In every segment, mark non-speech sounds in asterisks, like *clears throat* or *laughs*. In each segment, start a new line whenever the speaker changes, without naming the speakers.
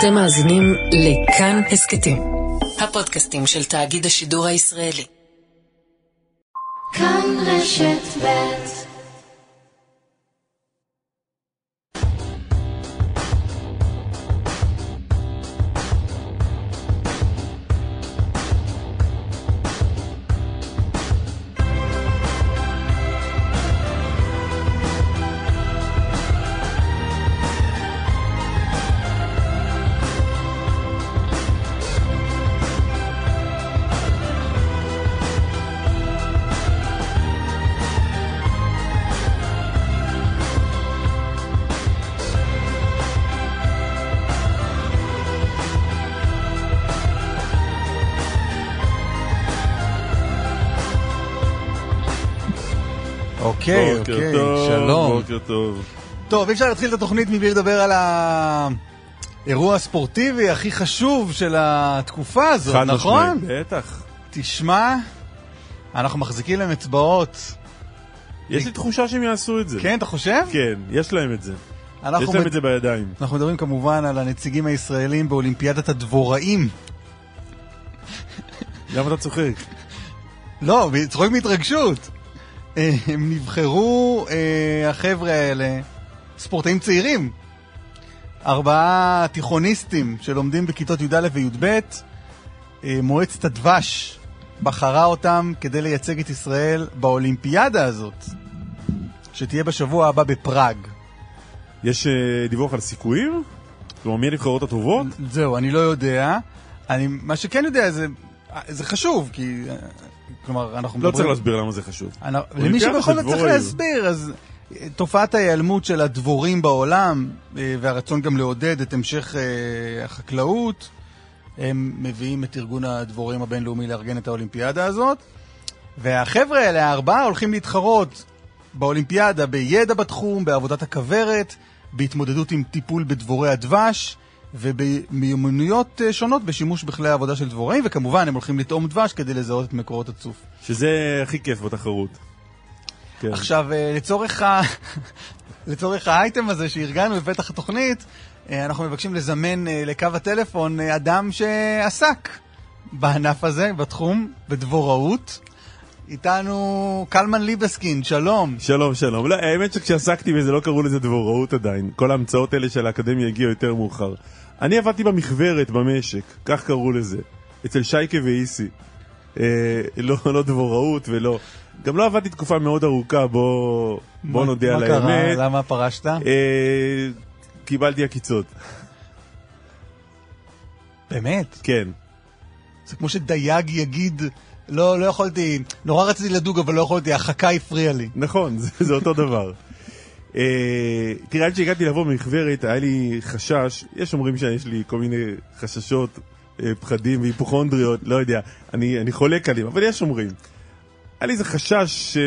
אתם מאזינים לכאן הסכתים, הפודקאסטים של תאגיד השידור הישראלי.
כאן רשת ב'
בוקר
אוקיי,
טוב,
שלום.
בוקר טוב.
טוב, אי אפשר להתחיל את התוכנית מבלי לדבר על האירוע הספורטיבי הכי חשוב של התקופה הזאת,
חד
נכון?
משמעית, בטח.
תשמע, אנחנו מחזיקים להם אצבעות.
יש לי תחושה שהם יעשו את זה.
כן, אתה חושב?
כן, יש להם את זה. יש להם
מד-
את זה בידיים.
אנחנו מדברים כמובן על הנציגים הישראלים באולימפיאדת הדבוראים.
למה אתה צוחק?
לא, צוחק מהתרגשות. אה, הם נבחרו, אה, החבר'ה האלה, ספורטאים צעירים. ארבעה תיכוניסטים שלומדים בכיתות י"א וי"ב. אה, מועצת הדבש בחרה אותם כדי לייצג את ישראל באולימפיאדה הזאת, שתהיה בשבוע הבא בפראג.
יש דיווח על סיכויים? כלומר, מי הנבחרות הטובות?
זהו, אני לא יודע. אני, מה שכן יודע זה, זה חשוב, כי... כלומר, אנחנו
לא צריך להסביר למה זה חשוב.
אני- למי שבכל זאת צריך. להסביר, אז אה, תופעת ההיעלמות של הדבורים בעולם, אה, והרצון גם לעודד את המשך אה, החקלאות, הם מביאים את ארגון הדבורים הבינלאומי לארגן את האולימפיאדה הזאת. והחבר'ה האלה, הארבעה, הולכים להתחרות באולימפיאדה בידע בתחום, בעבודת הכוורת, בהתמודדות עם טיפול בדבורי הדבש. ובמיומנויות אה, שונות בשימוש בכלי העבודה של דבוראים, וכמובן הם הולכים לטעום דבש כדי לזהות את מקורות הצוף.
שזה הכי כיף בתחרות. כן.
עכשיו, אה, לצורך, ה... *laughs* לצורך האייטם הזה שארגנו בפתח התוכנית, אה, אנחנו מבקשים לזמן לקו הטלפון אדם שעסק בענף הזה, בתחום, בדבוראות. איתנו קלמן ליבסקין, שלום.
שלום, שלום. לא, האמת שכשעסקתי בזה לא קראו לזה דבוראות עדיין. כל ההמצאות האלה של האקדמיה הגיעו יותר מאוחר. אני עבדתי במכוורת במשק, כך קראו לזה. אצל שייקה ואיסי. אה, לא, לא דבוראות ולא... גם לא עבדתי תקופה מאוד ארוכה, בוא, בוא
מה-
נודה על
מה קרה?
האמת.
למה פרשת?
אה, קיבלתי עקיצות,
באמת?
כן.
זה כמו שדייג יגיד, לא, לא יכולתי, נורא רציתי לדוג אבל לא יכולתי, החכה הפריעה לי.
נכון, זה, זה אותו דבר. Uh, תראה, עד שהגעתי לבוא ממכוורת, היה לי חשש, יש אומרים שיש לי כל מיני חששות, uh, פחדים והיפוכונדריות, לא יודע, אני, אני חולק עליהם, אבל יש אומרים. היה לי איזה חשש ש...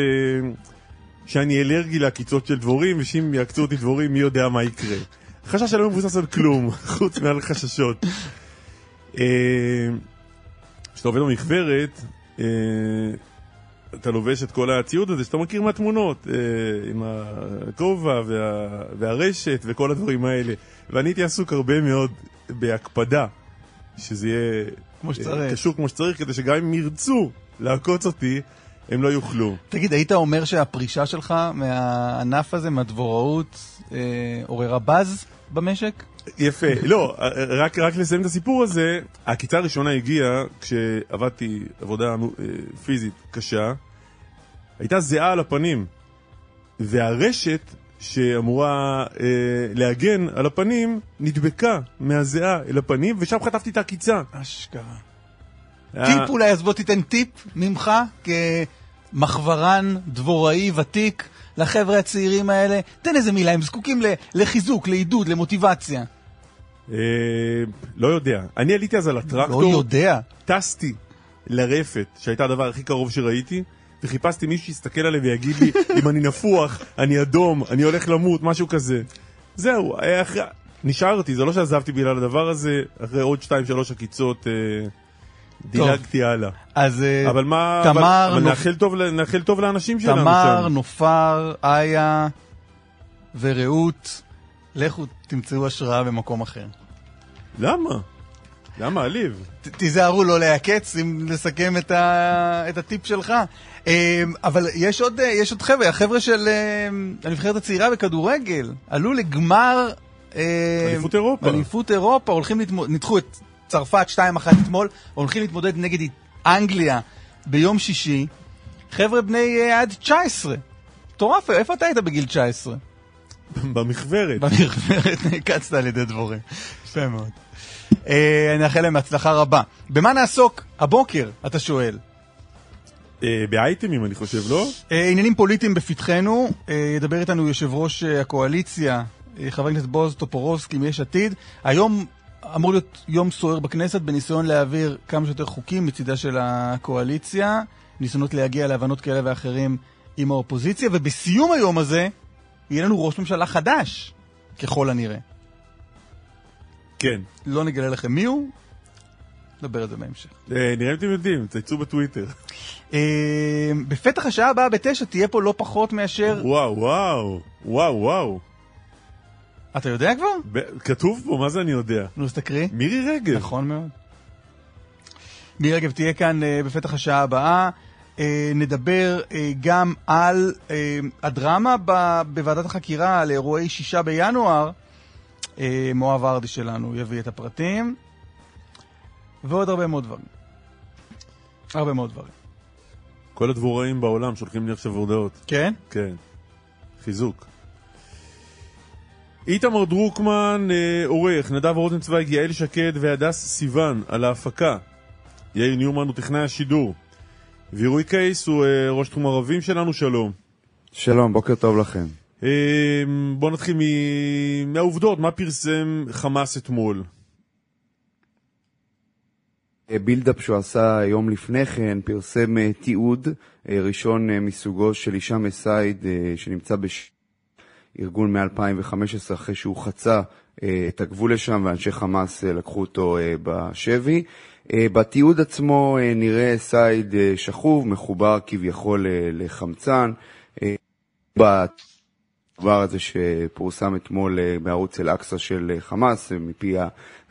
שאני אלרגי לעקיצות של דבורים, ושאם יעקצו אותי דבורים, מי יודע מה יקרה. חשש שלא מבוסס על כלום, *laughs* חוץ מעל חששות. אה, כשאתה עובד אה, אתה לובש את כל הציוד הזה שאתה מכיר מהתמונות, אה, עם הכובע וה, והרשת וכל הדברים האלה. ואני הייתי עסוק הרבה מאוד בהקפדה, שזה יהיה
כמו
אה,
שצריך.
קשור כמו שצריך, כדי שגם אם ירצו לעקוץ אותי, הם לא יוכלו.
תגיד, היית אומר שהפרישה שלך מהענף הזה, מהדבוראות, אה, עוררה באז במשק?
יפה, לא, רק, רק לסיים את הסיפור הזה, העקיצה הראשונה הגיעה כשעבדתי עבודה אה, פיזית קשה, הייתה זיעה על הפנים, והרשת שאמורה אה, להגן על הפנים נדבקה מהזיעה אל הפנים, ושם חטפתי את העקיצה.
אשכרה.
היה-
טיפ אולי, אז בוא תיתן טיפ ממך, כמחברן דבוראי ותיק, לחבר'ה הצעירים האלה. תן איזה מילה, הם זקוקים לחיזוק, לעידוד, למוטיבציה.
אה, לא יודע. אני עליתי אז על הטרקטור.
לא יודע.
טסתי לרפת, שהייתה הדבר הכי קרוב שראיתי, וחיפשתי מישהו שיסתכל עליי ויגיד לי אם אני נפוח, אני אדום, אני הולך למות, משהו כזה. זהו, היה אחרי... נשארתי, זה לא שעזבתי בגלל הדבר הזה, אחרי עוד שתיים שלוש עקיצות אה, דילגתי הלאה.
אז אה,
אבל מה...
תמר,
אבל, אבל
נופ-
נאחל טוב, נאחל טוב לאנשים שלנו
תמר,
שם.
נופר, איה ורעות, לכו תמצאו השראה במקום אחר.
למה? למה עליב?
תיזהרו לא להעקץ, אם לסכם את, ה... את הטיפ שלך. אה, אבל יש עוד, אה, יש עוד חבר'ה, החבר'ה של הנבחרת הצעירה בכדורגל, עלו לגמר...
אליפות אירופה.
אליפות אירופה, הולכים להתמודד, ניצחו את צרפת 2-1 אתמול, הולכים להתמודד נגד אנגליה ביום שישי. חבר'ה בני אה, עד 19. מטורף, איפה אתה היית בגיל 19?
במכוורת.
במכוורת *laughs* נעקצת על ידי דבורים. יפה מאוד. אה, אני מאחל להם הצלחה רבה. במה נעסוק הבוקר, אתה שואל?
אה, באייטמים אני חושב, לא?
עניינים פוליטיים בפתחנו, ידבר איתנו יושב ראש הקואליציה, חבר הכנסת בועז טופורובסקי מיש עתיד. היום אמור להיות יום סוער בכנסת בניסיון להעביר כמה שיותר חוקים מצידה של הקואליציה, ניסיונות להגיע להבנות כאלה ואחרים עם האופוזיציה, ובסיום היום הזה יהיה לנו ראש ממשלה חדש, ככל הנראה.
כן.
לא נגלה לכם מי הוא, נדבר על זה בהמשך.
אה, נראה אם אתם יודעים, צייצו בטוויטר.
אה, בפתח השעה הבאה בתשע תהיה פה לא פחות מאשר...
וואו, וואו, וואו, וואו.
אתה יודע כבר?
ב- כתוב פה, מה זה אני יודע?
נו, אז תקריא.
מירי רגב.
נכון מאוד. מירי רגב תהיה כאן אה, בפתח השעה הבאה. אה, נדבר אה, גם על אה, הדרמה ב- בוועדת החקירה על אירועי שישה בינואר. אה, מואב ארדי שלנו יביא את הפרטים. ועוד הרבה מאוד דברים. הרבה מאוד דברים.
כל הדבוראים בעולם שולחים לי עכשיו הודעות.
כן?
כן. חיזוק. איתמר דרוקמן, אה, עורך, נדב רוזנצוויג, יעל שקד והדס סיוון על ההפקה. יאיר ניומן הוא טכנאי השידור. ורועי קייס הוא אה, ראש תחום ערבים שלנו, שלום.
שלום, בוקר טוב לכם.
אה, בואו נתחיל מ... מהעובדות, מה פרסם חמאס אתמול?
build-up שהוא עשה יום לפני כן פרסם אה, תיעוד אה, ראשון אה, מסוגו של הישאם א-סייד אה, שנמצא בארגון מ-2015 אחרי שהוא חצה אה, את הגבול לשם ואנשי חמאס אה, לקחו אותו אה, בשבי. בתיעוד עצמו אה, נראה סייד שכוב, מחובר כביכול לחמצן. הדבר הזה שפורסם אתמול בערוץ אל-אקצא של חמאס, מפי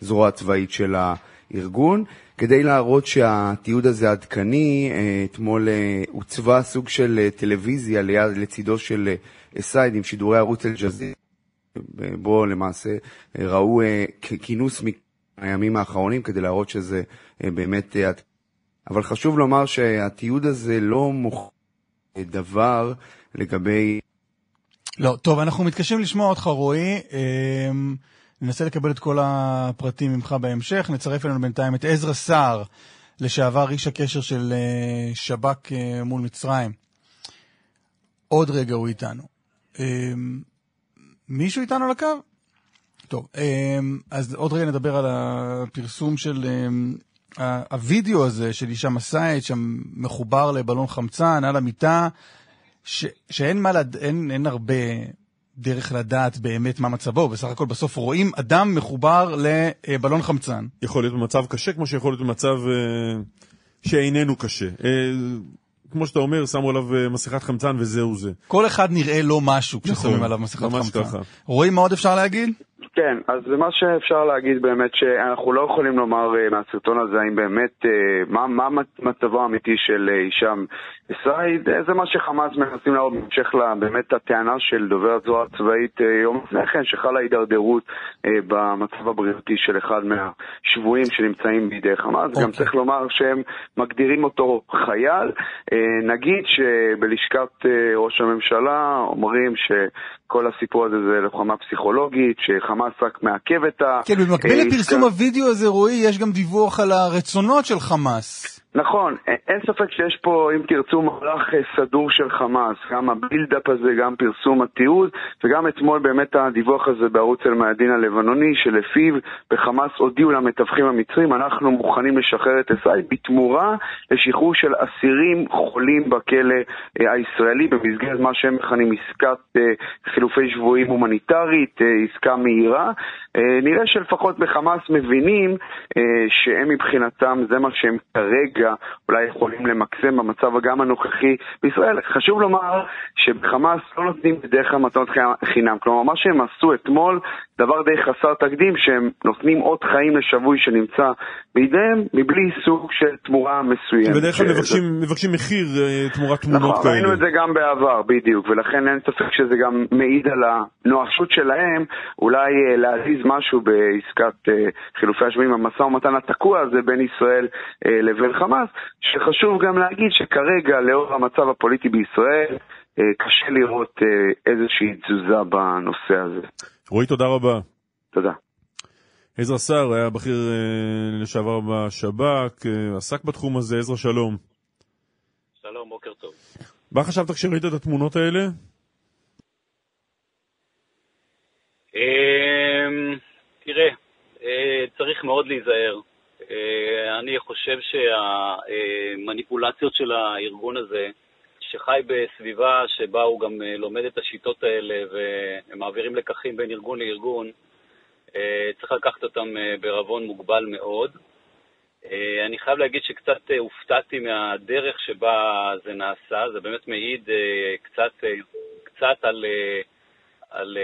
הזרוע הצבאית של הארגון. כדי להראות שהתיעוד הזה עדכני, אה, אתמול אה, הוצבה סוג של אה, טלוויזיה ליד, לצידו של אה, סייד עם שידורי ערוץ אל-ג'זיר, בו למעשה אה, ראו אה, כינוס מהימים האחרונים כדי להראות שזה אה, באמת אה. אבל חשוב לומר שהתיעוד הזה לא מוכר דבר לגבי
לא, טוב, אנחנו מתקשים לשמוע אותך, רועי. ננסה לקבל את כל הפרטים ממך בהמשך. נצרף אלינו בינתיים את עזרא סער, לשעבר איש הקשר של אה, שב"כ אה, מול מצרים. עוד רגע הוא איתנו. אמ, מישהו איתנו על הקו? טוב, אז עוד רגע נדבר על הפרסום של הווידאו הזה של אישה מסאית, שם מחובר לבלון חמצן על המיטה. ש, שאין מה לד... אין, אין הרבה דרך לדעת באמת מה מצבו, בסך הכל בסוף רואים אדם מחובר לבלון חמצן.
יכול להיות במצב קשה כמו שיכול להיות במצב אה, שאיננו קשה. אה, כמו שאתה אומר, שמו עליו אה, מסכת חמצן וזהו זה.
כל אחד נראה לו משהו כששמים
נכון,
עליו מסכת חמצן.
ככה.
רואים מה עוד אפשר להגיד?
כן, אז מה שאפשר להגיד באמת שאנחנו לא יכולים לומר אה, מהסרטון הזה האם באמת, אה, מה, מה מצ- מצבו האמיתי של אה, הישאם אה, זה מה שחמאס מנסים להראות בהמשך לבאמת הטענה של דובר הזרוע הצבאית יום לפני כן, שחלה הידרדרות במצב הבריאותי של אחד מהשבויים שנמצאים בידי חמאס, גם
אוקיי.
צריך לומר שהם מגדירים אותו חייל, נגיד שבלשכת ראש הממשלה אומרים שכל הסיפור הזה זה לוחמה פסיכולוגית, שחמאס רק מעכב את ה...
כן, במקביל
אה,
לפרסום
עסקה.
הווידאו הזה, רועי, יש גם דיווח על הרצונות של חמאס.
נכון, אין ספק שיש פה, אם תרצו, מהלך אה, סדור של חמאס, גם הבילדאפ הזה, גם פרסום התיעוד, וגם אתמול באמת הדיווח הזה בערוץ אל-מאדין הלבנוני, שלפיו בחמאס הודיעו למתווכים המצרים, אנחנו מוכנים לשחרר את אסאי בתמורה לשחרור של אסירים חולים בכלא אה, הישראלי, במסגרת מה שהם מכנים עסקת אה, חילופי שבויים הומניטרית, עסקה מהירה. אה, נראה שלפחות בחמאס מבינים אה, שהם מבחינתם, זה מה שהם כרגע אולי יכולים למקסם במצב גם הנוכחי בישראל. חשוב לומר שבחמאס לא נותנים בדרך כלל מתנות חינם. כלומר, מה שהם עשו אתמול, דבר די חסר תקדים, שהם נותנים עוד חיים לשבוי שנמצא בידיהם, מבלי סוג של תמורה מסוימת.
בדרך כלל מבקשים, מבקשים מחיר אה, תמורת תמונות
נכון,
כאלה.
ראינו את זה גם בעבר, בדיוק, ולכן אין ספק שזה גם מעיד על הנואשות שלהם, אולי אה, להזיז משהו בעסקת אה, חילופי השבויים, המשא ומתן התקוע הזה בין ישראל אה, לבין חמאס, שחשוב גם להגיד שכרגע, לאור המצב הפוליטי בישראל, אה, קשה לראות אה, איזושהי תזוזה בנושא הזה.
רועי, תודה רבה.
תודה.
עזרא סער היה בכיר אה, לשעבר בשב"כ, אה, עסק בתחום הזה, עזרא שלום.
שלום, בוקר טוב.
מה חשבת כשראית את התמונות האלה?
אמ, תראה, אה, צריך מאוד להיזהר. אה, אני חושב שהמניפולציות של הארגון הזה, שחי בסביבה שבה הוא גם אה, לומד את השיטות האלה והם מעבירים לקחים בין ארגון לארגון, צריך לקחת אותם בערבון מוגבל מאוד. אני חייב להגיד שקצת הופתעתי מהדרך שבה זה נעשה, זה באמת מעיד קצת, קצת על, על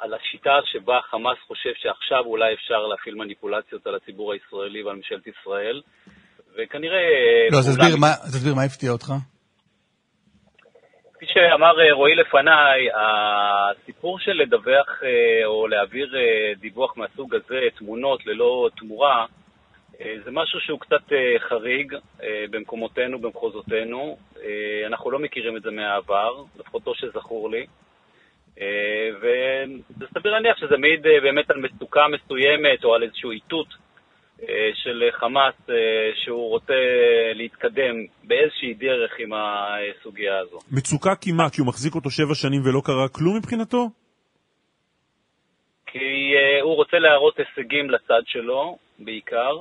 על השיטה שבה חמאס חושב שעכשיו אולי אפשר להפעיל מניפולציות על הציבור הישראלי ועל ממשלת ישראל, וכנראה...
לא, אז תסביר, מה, תסביר מה הפתיע אותך.
כפי שאמר אה, רועי לפניי, הסיפור של לדווח אה, או להעביר אה, דיווח מהסוג הזה, תמונות ללא תמורה, זה משהו שהוא קצת חריג במקומותינו, במחוזותינו. אנחנו לא מכירים את זה מהעבר, לפחות לא שזכור לי. אה, וסביר להניח שזה מעיד אה, באמת על מצוקה מסוימת או על איזשהו איתות אה, של חמאס שהוא רוצה להתקדם באיזושהי דרך עם הסוגיה הזו.
מצוקה כמעט, כי הוא מחזיק אותו שבע שנים ולא קרה כלום מבחינתו?
כי הוא רוצה להראות הישגים לצד שלו, בעיקר,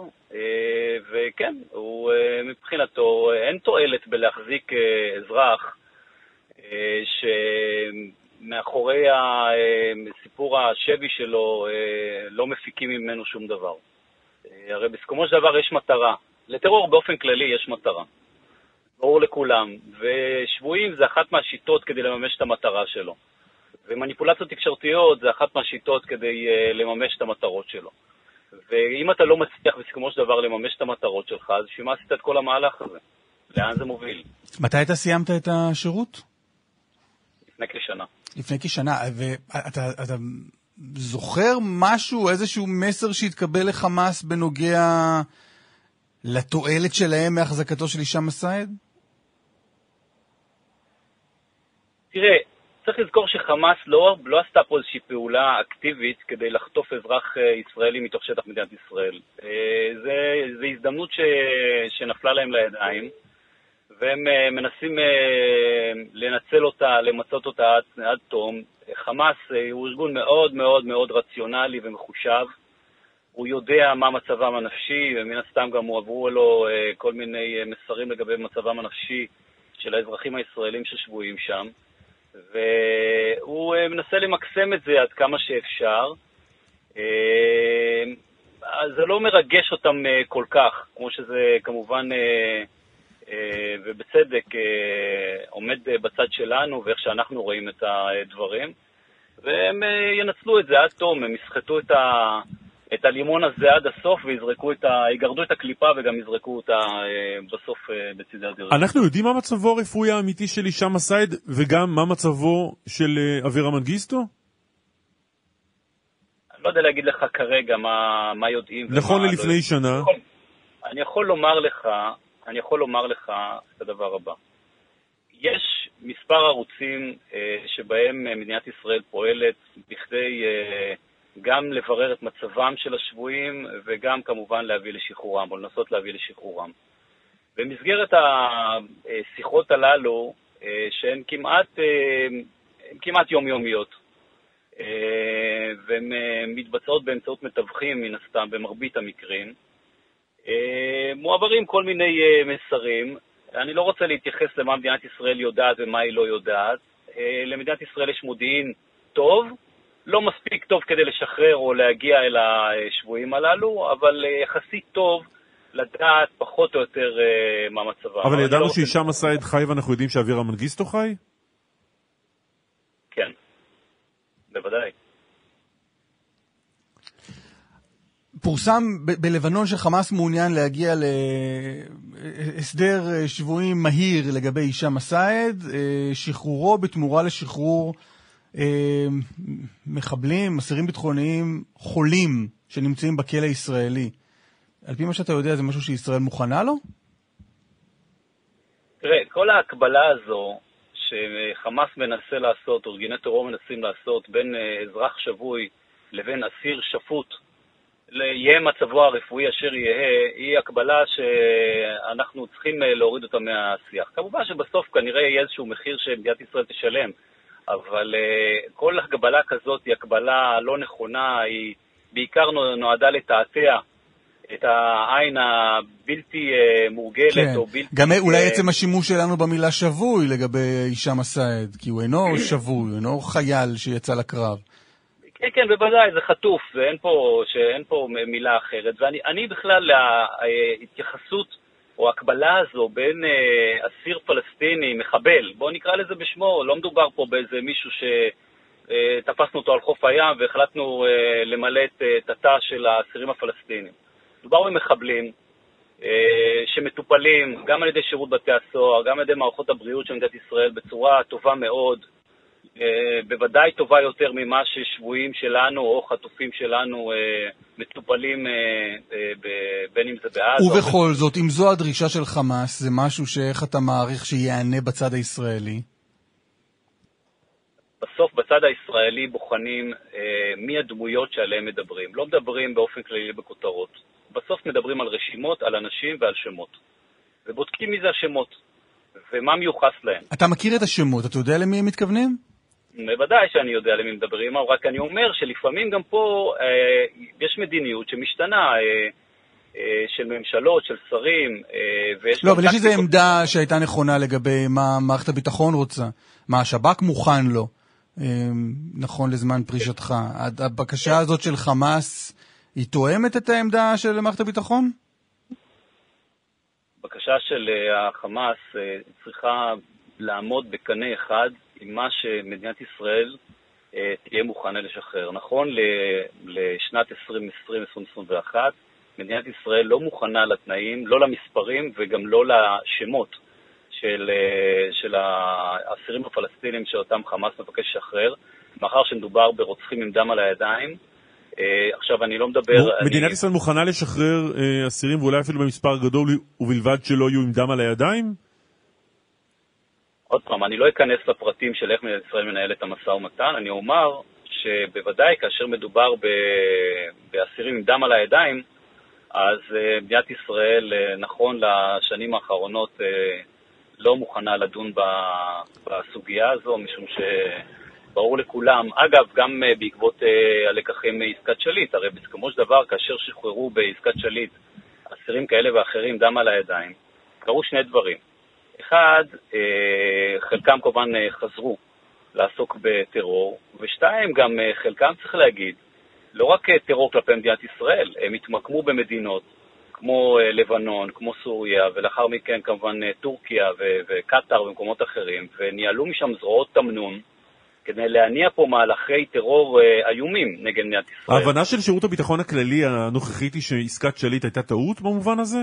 וכן, הוא, מבחינתו אין תועלת בלהחזיק אזרח ש... מאחורי אה, סיפור השבי שלו אה, לא מפיקים ממנו שום דבר. אה, הרי בסיכומו של דבר יש מטרה. לטרור באופן כללי יש מטרה. ברור לכולם. ושבויים זה אחת מהשיטות כדי לממש את המטרה שלו. ומניפולציות תקשורתיות זה אחת מהשיטות כדי לממש את המטרות שלו. ואם אתה לא מצליח בסיכומו של דבר לממש את המטרות שלך, אז בשביל מה עשית את כל המהלך הזה? לאן זה מוביל?
מתי אתה סיימת את השירות?
לפני כשנה.
לפני כשנה, ואתה אתה זוכר משהו, איזשהו מסר שהתקבל לחמאס בנוגע לתועלת שלהם מהחזקתו של הישאם א-סייד?
תראה, צריך לזכור שחמאס לא, לא עשתה פה איזושהי פעולה אקטיבית כדי לחטוף אזרח אה, ישראלי מתוך שטח מדינת ישראל. אה, זו הזדמנות ש, שנפלה להם לידיים. והם uh, מנסים uh, לנצל אותה, למצות אותה עד, עד תום. חמאס uh, הוא ארגון מאוד מאוד מאוד רציונלי ומחושב. הוא יודע מה מצבם הנפשי, ומן הסתם גם הועברו לו כל מיני מסרים לגבי מצבם הנפשי של האזרחים הישראלים ששבויים שם. והוא מנסה למקסם את זה עד כמה שאפשר. זה לא מרגש אותם כל כך, כמו שזה כמובן... אה, ובצדק אה, עומד בצד שלנו ואיך שאנחנו רואים את הדברים, והם אה, ינצלו את זה עד תום, הם יסחטו את, ה, את הלימון הזה עד הסוף ויזרקו את ה... יגרדו את הקליפה וגם יזרקו אותה בסוף בצדי הדרך.
אנחנו יודעים מה מצבו הרפואי האמיתי של הישאם א-סייד וגם מה מצבו של אבירה מנגיסטו?
אני לא יודע להגיד לך כרגע מה, מה יודעים.
נכון ללפני לא שנה.
אני יכול לומר לך אני יכול לומר לך את הדבר הבא. יש מספר ערוצים אה, שבהם אה, מדינת ישראל פועלת בכדי אה, גם לברר את מצבם של השבויים וגם כמובן להביא לשחרורם, או לנסות להביא לשחרורם. במסגרת השיחות הללו, שהן כמעט, כמעט יומיומיות, והן מתבצעות באמצעות מתווכים, מן הסתם, במרבית המקרים, מועברים כל מיני אה, מסרים. אני לא רוצה להתייחס למה מדינת ישראל יודעת ומה היא לא יודעת. אה, למדינת ישראל יש מודיעין טוב, לא מספיק טוב כדי לשחרר או להגיע אל השבויים הללו, אבל יחסית טוב לדעת פחות או יותר אה, מה מצבם.
אבל ידענו
לא
שהישאם א-סייד חי ואנחנו יודעים שאבירה מנגיסטו חי?
כן, בוודאי.
פורסם ב- בלבנון שחמאס מעוניין להגיע להסדר אה, שבויים מהיר לגבי הישאם א-סייד, אה, שחרורו בתמורה לשחרור אה, מחבלים, אסירים ביטחוניים חולים שנמצאים בכלא הישראלי. על פי מה שאתה יודע, זה משהו שישראל מוכנה לו?
תראה, כל ההקבלה הזו שחמאס מנסה לעשות, ארגוני טרור מנסים לעשות, בין אזרח שבוי לבין אסיר שפוט, יהיה מצבו הרפואי אשר יהא, היא הקבלה שאנחנו צריכים אה, להוריד אותה מהשיח. כמובן שבסוף כנראה יהיה איזשהו מחיר שמדינת ישראל תשלם, אבל אה, כל הקבלה כזאת היא הקבלה לא נכונה, היא בעיקר נו- נועדה לתעתע את העין הבלתי אה, מורגלת או בלתי...
גם אולי עצם השימוש שלנו במילה שבוי לגבי הישאם א-סייד, כי הוא אינו *coughs* שבוי, הוא אינו חייל שיצא לקרב.
כן, כן, בוודאי, זה חטוף, ואין פה, שאין פה מילה אחרת. ואני אני בכלל, ההתייחסות או הקבלה הזו בין אה, אסיר פלסטיני, מחבל, בואו נקרא לזה בשמו, לא מדובר פה באיזה מישהו שתפסנו אותו על חוף הים והחלטנו אה, למלא אה, את התא של האסירים הפלסטינים. מדובר במחבלים אה, שמטופלים גם על ידי שירות בתי הסוהר, גם על ידי מערכות הבריאות של מדינת ישראל בצורה טובה מאוד, אה, בוודאי טובה יותר ממה ששבויים שלנו או חטופים שלנו אה, מטופלים, אה, אה, בין אם זה בעזה.
ובכל זאת, אם זו הדרישה של חמאס, זה משהו שאיך אתה מעריך שיענה בצד הישראלי?
בסוף בצד הישראלי בוחנים אה, מי הדמויות שעליהן מדברים. לא מדברים באופן כללי בכותרות. בסוף מדברים על רשימות, על אנשים ועל שמות. ובודקים מי זה השמות, ומה מיוחס להם.
אתה מכיר את השמות, אתה יודע למי הם מתכוונים?
בוודאי שאני יודע למי מדברים, אבל רק אני אומר שלפעמים גם פה אה, יש מדיניות שמשתנה, אה, אה, של ממשלות, של שרים, אה, ויש...
לא, אבל יש איזו עמדה שהייתה נכונה לגבי מה מערכת הביטחון רוצה, מה השב"כ מוכן לו, אה, נכון לזמן פרישתך. הבקשה הזאת של חמאס, היא תואמת את העמדה של מערכת הביטחון?
הבקשה של החמאס צריכה לעמוד בקנה אחד עם מה שמדינת ישראל אה, תהיה מוכנה לשחרר. נכון לשנת 2020-2021, מדינת ישראל לא מוכנה לתנאים, לא למספרים וגם לא לשמות של, אה, של האסירים הפלסטינים שאותם חמאס מבקש לשחרר, מאחר שמדובר ברוצחים עם דם על הידיים. אה, עכשיו, אני לא מדבר... אני...
מדינת ישראל מוכנה לשחרר אסירים ואולי אפילו במספר גדול ובלבד שלא יהיו עם דם על הידיים?
עוד פעם, אני לא אכנס לפרטים של איך מדינת ישראל מנהלת את המשא ומתן, אני אומר שבוודאי כאשר מדובר באסירים עם דם על הידיים, אז uh, מדינת ישראל, uh, נכון לשנים האחרונות, uh, לא מוכנה לדון בסוגיה הזו, משום שברור לכולם, אגב, גם בעקבות הלקחים מעסקת שליט, הרי בסיכומו של דבר, כאשר שחררו בעסקת שליט אסירים כאלה ואחרים דם על הידיים, קרו שני דברים. אחד, אה, חלקם כמובן אה, חזרו לעסוק בטרור, ושתיים, גם אה, חלקם, צריך להגיד, לא רק טרור כלפי מדינת ישראל, הם התמקמו במדינות כמו לבנון, כמו סוריה, ולאחר מכן כמובן טורקיה וקטאר ומקומות אחרים, וניהלו משם זרועות תמנון כדי להניע פה מהלכי טרור איומים נגד מדינת ישראל.
ההבנה של שירות הביטחון הכללי הנוכחית היא שעסקת שליט הייתה טעות במובן הזה?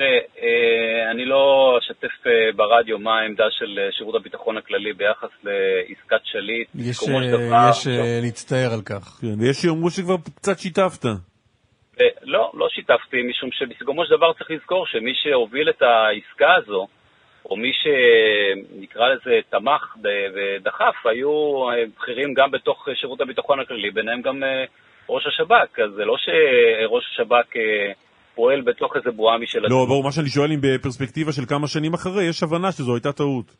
תראה, אה, אני לא אשתף אה, ברדיו מה העמדה של אה, שירות הביטחון הכללי ביחס לעסקת שליט.
יש, יש להצטער על כך.
כן, ויש שיאמרו שכבר קצת שיתפת.
לא, לא שיתפתי, משום שבסיכומו של דבר צריך לזכור שמי שהוביל את העסקה הזו, או מי שנקרא לזה תמך ודחף, היו בכירים גם בתוך שירות הביטחון הכללי, ביניהם גם ראש השב"כ. אז זה לא שראש השב"כ פועל בתוך איזה בועה משל
לא, ברור, מה שאני שואל אם בפרספקטיבה של כמה שנים אחרי, יש הבנה שזו הייתה טעות.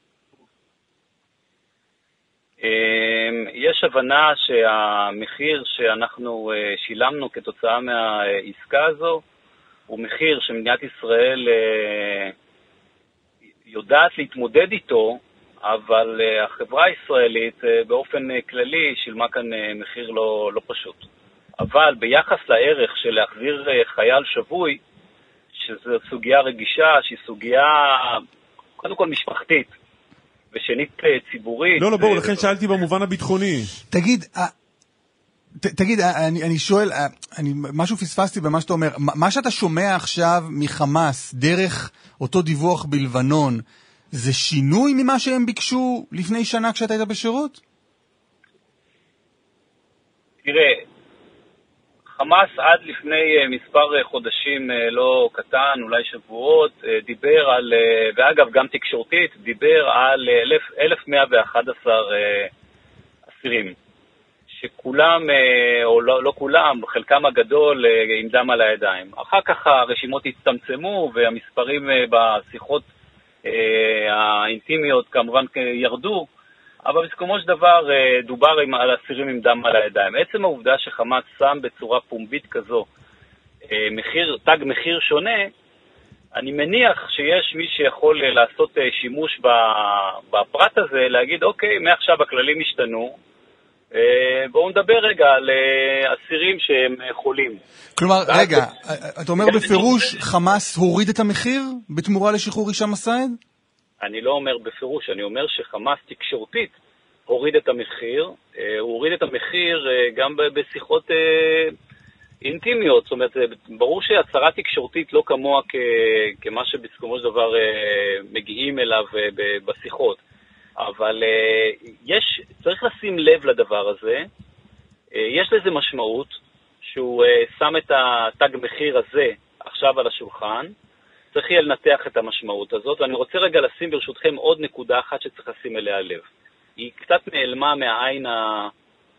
אמ, יש הבנה שהמחיר שאנחנו אה, שילמנו כתוצאה מהעסקה הזו הוא מחיר שמדינת ישראל אה, יודעת להתמודד איתו, אבל אה, החברה הישראלית באופן כללי שילמה כאן מחיר לא, לא פשוט. אבל ביחס לערך של להחזיר אה, חייל שבוי, שזו סוגיה רגישה, שהיא סוגיה קודם כל משפחתית, ושנית אה, ציבורית.
לא, לא, ברור,
ו-
לכן שאלתי במובן הביטחוני.
תגיד, אה, ת, תגיד, אה, אני, אני שואל, אה, אני, משהו פספסתי במה שאתה אומר. מה שאתה שומע עכשיו מחמאס דרך אותו דיווח בלבנון, זה שינוי ממה שהם ביקשו לפני שנה כשאתה היית בשירות?
תראה, חמאס עד לפני אה, מספר אה, חודשים אה, לא קטן, אולי שבועות, דיבר על, ואגב גם תקשורתית, דיבר על אה, אלף- 1,111 אה, אסירים, שכולם, או לא, לא כולם, חלקם הגדול עם דם על הידיים. אחר כך הרשימות הצטמצמו והמספרים בשיחות האינטימיות כמובן ירדו, אבל בסיכומו של דבר אה, דובר עם, על אסירים עם דם על הידיים. עצם העובדה שחמאס שם בצורה פומבית כזו אה, מחיר, תג מחיר שונה, אני מניח שיש מי שיכול אה, לעשות שימוש בפרט הזה, להגיד, אוקיי, מעכשיו הכללים השתנו, בואו נדבר רגע על אסירים שהם חולים.
כלומר, רגע, אתה אומר בפירוש חמאס הוריד את המחיר בתמורה לשחרור הישאם א-סייד?
אני לא אומר בפירוש, אני אומר שחמאס תקשורתית הוריד את המחיר, אה, הוא הוריד את המחיר אה, גם בשיחות אה, אינטימיות, זאת אומרת, ברור שהצהרה תקשורתית לא כמוה כמה שבסיכומו של דבר מגיעים אליו בשיחות, אבל יש, צריך לשים לב לדבר הזה, יש לזה משמעות, שהוא שם את התג מחיר הזה עכשיו על השולחן, צריך יהיה לנתח את המשמעות הזאת, ואני רוצה רגע לשים ברשותכם עוד נקודה אחת שצריך לשים אליה לב. היא קצת נעלמה מהעין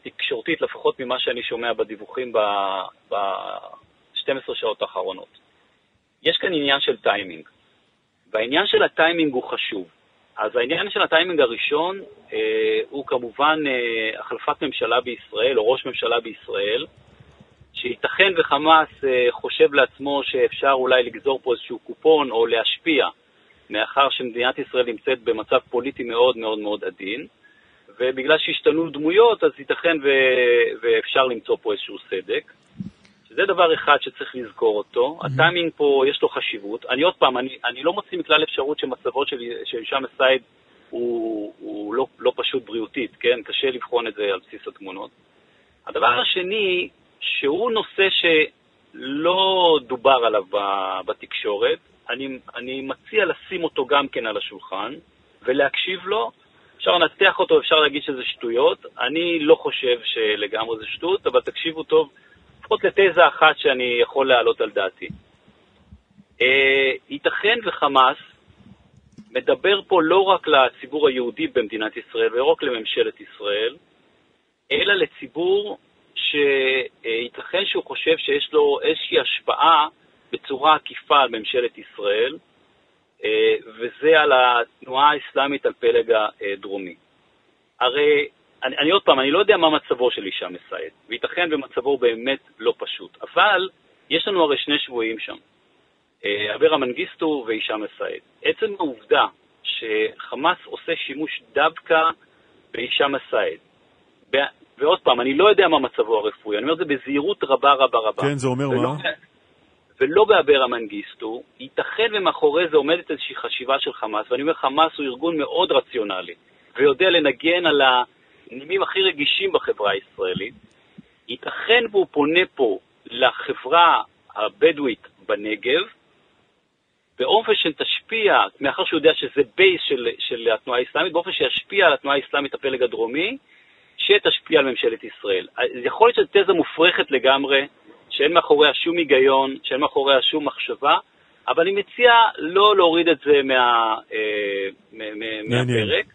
התקשורתית, לפחות ממה שאני שומע בדיווחים ב-12 שעות האחרונות. יש כאן עניין של טיימינג, והעניין של הטיימינג הוא חשוב. אז העניין של הטיימינג הראשון אה, הוא כמובן אה, החלפת ממשלה בישראל, או ראש ממשלה בישראל, שייתכן וחמאס אה, חושב לעצמו שאפשר אולי לגזור פה איזשהו קופון או להשפיע, מאחר שמדינת ישראל נמצאת במצב פוליטי מאוד מאוד מאוד עדין, ובגלל שהשתנו דמויות, אז ייתכן ו... ואפשר למצוא פה איזשהו סדק. זה דבר אחד שצריך לזכור אותו. הטיימינג פה יש לו חשיבות. אני עוד פעם, אני, אני לא מוציא מכלל אפשרות שמצבו של, של הישאם א-סייד הוא, הוא לא, לא פשוט בריאותית, כן? קשה לבחון את זה על בסיס התמונות. הדבר השני, שהוא נושא שלא דובר עליו בתקשורת, אני, אני מציע לשים אותו גם כן על השולחן ולהקשיב לו. אפשר לנתח אותו, אפשר להגיד שזה שטויות. אני לא חושב שלגמרי זה שטות, אבל תקשיבו טוב, לפחות לתזה אחת שאני יכול להעלות על דעתי. אה, ייתכן וחמאס מדבר פה לא רק לציבור היהודי במדינת ישראל ולא רק לממשלת ישראל, אלא לציבור שייתכן שהוא חושב שיש לו איזושהי השפעה בצורה עקיפה על ממשלת ישראל, אה, וזה על התנועה האסלאמית על פלג הדרומי. הרי, אני, אני עוד פעם, אני לא יודע מה מצבו של הישאם א-סייד, וייתכן ומצבו באמת לא פשוט, אבל יש לנו הרי שני שבויים שם, אה, אברה מנגיסטו והישאם א-סייד. עצם העובדה שחמאס עושה שימוש דווקא בהישאם א-סייד, ב- ועוד פעם, אני לא יודע מה מצבו הרפואי, אני אומר את זה בזהירות רבה רבה רבה.
כן, זה אומר
ולא,
מה?
ולא באברה מנגיסטו, ייתכן ומאחורי זה עומדת איזושהי חשיבה של חמאס, ואני אומר, חמאס הוא ארגון מאוד רציונלי, ויודע לנגן על הנימים הכי רגישים בחברה הישראלית. ייתכן והוא פונה פה לחברה הבדואית בנגב, באופן שתשפיע, מאחר שהוא יודע שזה base של, של התנועה האסלאמית, באופן שישפיע על התנועה האסלאמית הפלג הדרומי, שתשפיע על ממשלת ישראל. אז יכול להיות שזו תזה מופרכת לגמרי, שאין מאחוריה שום היגיון, שאין מאחוריה שום מחשבה, אבל אני מציע לא להוריד את זה מה, אה, מ- מ-
מעניין.
מהפרק.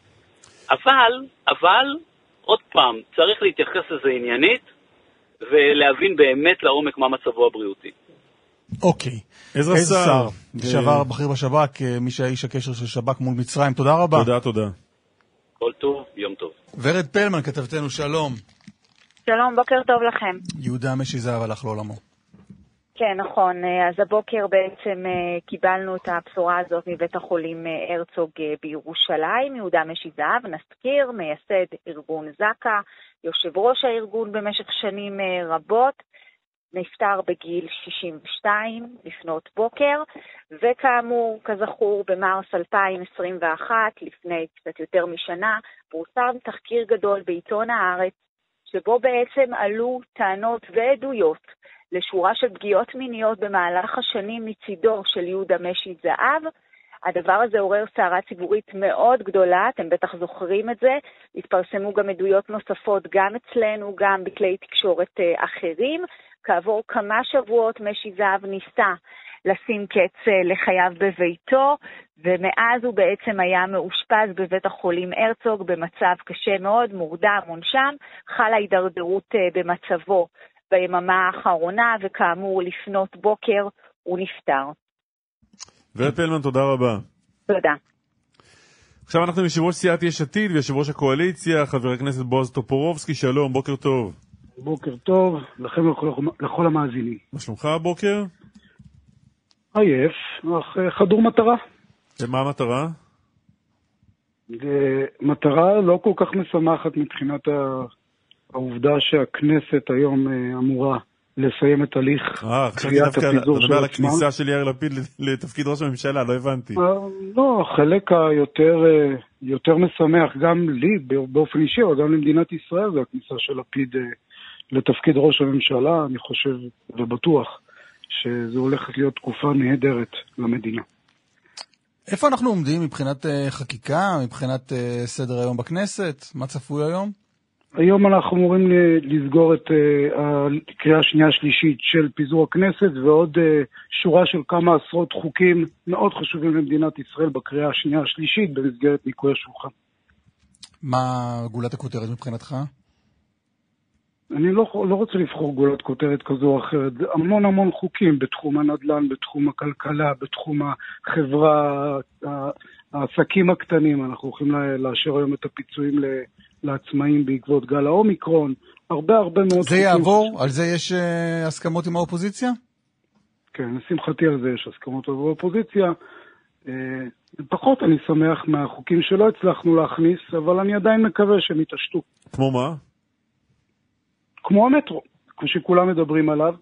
אבל, אבל, עוד פעם, צריך להתייחס לזה עניינית, ולהבין באמת לעומק מה מצבו הבריאותי.
אוקיי.
עזרא סער.
סער,
אה,
לשעבר בכיר בשב"כ, אה, מי שהיה איש הקשר של שב"כ מול מצרים. תודה רבה.
תודה, תודה.
כל טוב, יום טוב.
ורד פלמן, כתבתנו, שלום.
שלום, בוקר טוב לכם.
יהודה משי זהב הלך לעולמו.
כן, נכון. אה, אז הבוקר בעצם אה, קיבלנו את הבשורה הזאת מבית החולים אה, הרצוג בירושלים. יהודה משי זהב, נזכיר, מייסד ארגון זק"א, יושב ראש הארגון במשך שנים רבות, נפטר בגיל 62 לפנות בוקר, וכאמור, כזכור, במרס 2021, לפני קצת יותר משנה, פורסם תחקיר גדול בעיתון הארץ, שבו בעצם עלו טענות ועדויות לשורה של פגיעות מיניות במהלך השנים מצידו של יהודה משי זהב. הדבר הזה עורר סערה ציבורית מאוד גדולה, אתם בטח זוכרים את זה. התפרסמו גם עדויות נוספות גם אצלנו, גם בכלי תקשורת אה, אחרים. כעבור כמה שבועות משי זהב ניסה לשים קץ אה, לחייו בביתו, ומאז הוא בעצם היה מאושפז בבית החולים הרצוג במצב קשה מאוד, מורדם, מונשם. חלה הידרדרות אה, במצבו ביממה האחרונה, וכאמור, לפנות בוקר הוא נפטר.
ורד פלמן, תודה רבה.
תודה.
עכשיו אנחנו עם יושב ראש סיעת יש עתיד ויושב ראש הקואליציה, חבר הכנסת בועז טופורובסקי, שלום, בוקר טוב.
בוקר טוב לכם ולכל לכל המאזינים.
מה שלומך הבוקר?
עייף, אך אה, חדור מטרה.
ומה המטרה?
מטרה לא כל כך משמחת מבחינת העובדה שהכנסת היום אה, אמורה לסיים את הליך.
אה, חשבתי דווקא לדבר על הכניסה של יאיר לפיד לתפקיד ראש הממשלה, לא הבנתי.
לא, החלק היותר יותר משמח גם לי באופן אישי, אבל גם למדינת ישראל, זה הכניסה של לפיד לתפקיד ראש הממשלה, אני חושב ובטוח שזו הולכת להיות תקופה נהדרת למדינה.
איפה אנחנו עומדים מבחינת uh, חקיקה, מבחינת uh, סדר היום בכנסת? מה צפוי היום?
היום אנחנו אמורים לסגור את uh, הקריאה השנייה-שלישית של פיזור הכנסת ועוד שורה של כמה עשרות חוקים מאוד חשובים למדינת ישראל בקריאה השנייה-שלישית במסגרת ניקוי השולחן.
מה גולת הכותרת מבחינתך?
אני לא, לא רוצה לבחור גולת כותרת כזו או אחרת, המון המון חוקים בתחום הנדל"ן, בתחום הכלכלה, בתחום החברה, העסקים הקטנים, אנחנו הולכים לאשר היום את הפיצויים לעצמאים בעקבות גל האומיקרון, הרבה הרבה מאוד
זה חוקים. זה יעבור? על זה יש uh, הסכמות עם האופוזיציה?
כן, לשמחתי על זה יש הסכמות עם האופוזיציה. Uh, פחות אני שמח מהחוקים שלא הצלחנו להכניס, אבל אני עדיין מקווה שהם יתעשתו.
כמו מה?
כמו המטרו, כמו שכולם מדברים עליו.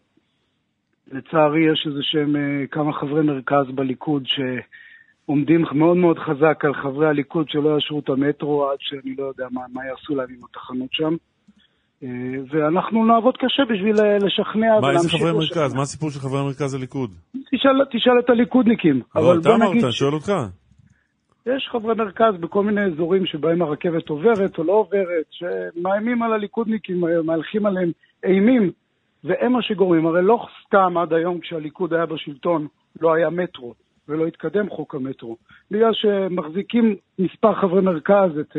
לצערי יש איזה שהם אה, כמה חברי מרכז בליכוד שעומדים מאוד מאוד חזק על חברי הליכוד שלא יאשרו את המטרו עד שאני לא יודע מה, מה יעשו להם עם התחנות שם. אה, ואנחנו נעבוד קשה בשביל אה, לשכנע
מה, איזה חברי מרכז? מה הסיפור של חברי מרכז הליכוד?
תשאל, תשאל את הליכודניקים.
אבל אתה אמרת, אני שואל אותך.
יש חברי מרכז בכל מיני אזורים שבהם הרכבת עוברת או לא עוברת, שמאיימים על הליכודניקים, מהלכים עליהם אימים, והם מה שגורמים. הרי לא סתם עד היום כשהליכוד היה בשלטון לא היה מטרו ולא התקדם חוק המטרו. בגלל שמחזיקים מספר חברי מרכז את,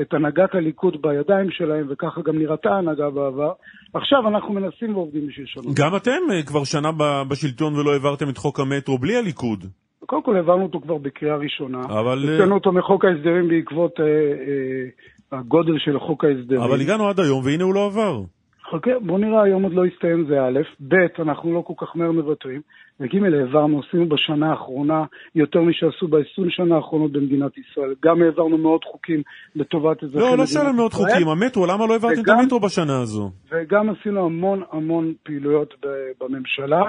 את הנהגת הליכוד בידיים שלהם, וככה גם נראתה ההנהגה בעבר. עכשיו אנחנו מנסים ועובדים בשביל שלום.
גם אתם אה, כבר שנה בשלטון ולא העברתם את חוק המטרו בלי הליכוד.
קודם כל העברנו אותו כבר בקריאה ראשונה. אבל... הוצאנו אותו מחוק ההסדרים בעקבות אה, אה, הגודל של חוק ההסדרים.
אבל הגענו עד היום והנה הוא לא עבר.
חכה, בוא נראה, היום עוד לא הסתיים, זה א', ב', אנחנו לא כל כך מהר מוותרים, וג', העברנו, עשינו בשנה האחרונה יותר משעשו ב-20 שנה האחרונות במדינת ישראל. גם העברנו מאות חוקים לטובת אזרחי
לא, לא שאלה מאות חוקים, המטרו, למה לא העברתם את המטרו בשנה הזו?
וגם עשינו המון המון פעילויות בממשלה.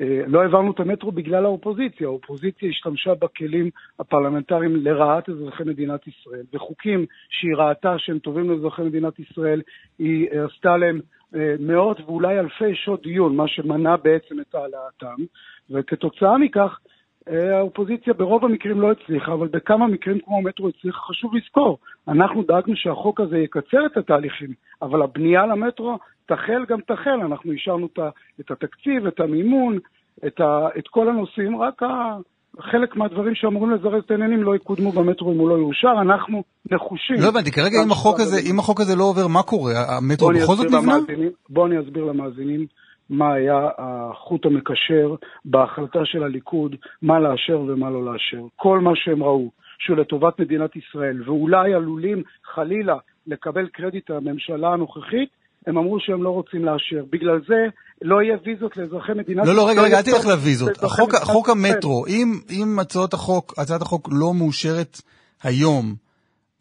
אה, לא העברנו את המטרו בגלל האופוזיציה. האופוזיציה השתמשה בכלים הפרלמנטריים לרעת אזרחי מדינת ישראל. וחוקים שהיא ראתה שהם טובים לאזרחי מדינת ישראל, היא אה, עשתה להם אה, מאות ואולי אלפי שעות דיון, מה שמנע בעצם את העלאתם. וכתוצאה מכך, האופוזיציה ברוב המקרים לא הצליחה, אבל בכמה מקרים כמו המטרו הצליחה, חשוב לזכור, אנחנו דאגנו שהחוק הזה יקצר את התהליכים, אבל הבנייה למטרו תחל גם תחל, אנחנו אישרנו את התקציב, את המימון, את, ה, את כל הנושאים, רק ה, חלק מהדברים שאמורים לזרז את העניינים לא יקודמו במטרו אם הוא לא יאושר, אנחנו נחושים.
לא הבנתי, כרגע אם החוק, הזה, אם החוק הזה לא עובר, מה קורה? המטרו בכל זאת נבנה?
בואו אני אסביר למאזינים מה היה החוט המקשר בהחלטה של הליכוד, מה לאשר ומה לא לאשר. כל מה שהם ראו, שהוא לטובת מדינת ישראל, ואולי עלולים חלילה לקבל קרדיט הממשלה הנוכחית, הם אמרו שהם לא רוצים לאשר. בגלל זה לא יהיה ויזות לאזרחי מדינת
ישראל. לא, לא, רגע, רגע, אל תלך לוויזות. החוק, החוק המטרו, אם, אם הצעת החוק, הצעת החוק לא מאושרת היום,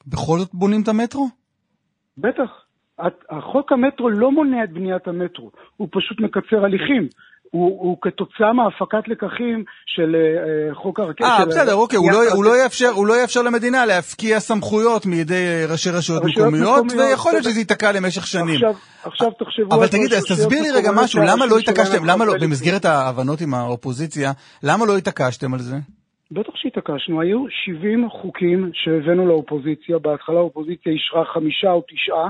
בכל זאת בונים את המטרו?
בטח. החוק המטרו לא מונע את בניית המטרו, הוא פשוט מקצר הליכים. הוא, הוא כתוצאה מהפקת לקחים של uh, חוק הרכבת.
אה, בסדר, אוקיי, הוא לא, הוא, לא יאפשר, הוא לא יאפשר למדינה להפקיע סמכויות מידי ראשי רשויות מקומיות, מקומיות, ויכול להיות שזה ייתקע למשך שנים.
עכשיו, עכשיו תחשבו...
אבל תגיד, אז תסביר לי רגע משהו, למה לא התעקשתם, למה לא, במסגרת ההבנות עם האופוזיציה, למה לא התעקשתם על זה?
בטח שהתעקשנו, היו 70 חוקים שהבאנו לאופוזיציה, בהתחלה האופוזיציה אישרה חמישה או תשעה,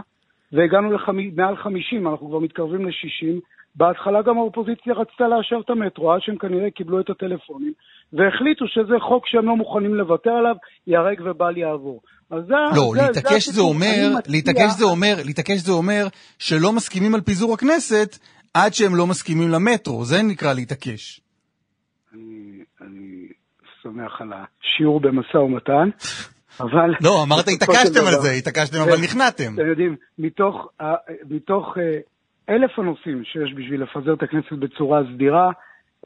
והגענו למעל 50, אנחנו כבר מתקרבים ל-60. בהתחלה גם האופוזיציה רצתה לאשר את המטרו, עד שהם כנראה קיבלו את הטלפונים, והחליטו שזה חוק שהם לא מוכנים לוותר עליו, ייהרג ובל יעבור. אז זה...
לא, זה, להתעקש זה, זה אומר, להתעקש זה אומר, להתעקש זה אומר שלא מסכימים על פיזור הכנסת עד שהם לא מסכימים למטרו, זה נקרא להתעקש.
אני, אני שמח על השיעור במשא ומתן. אבל...
לא, אמרת התעקשתם על זה, התעקשתם אבל נכנעתם.
אתם יודעים, מתוך, אה, אלף הנושאים שיש בשביל לפזר את הכנסת בצורה סדירה,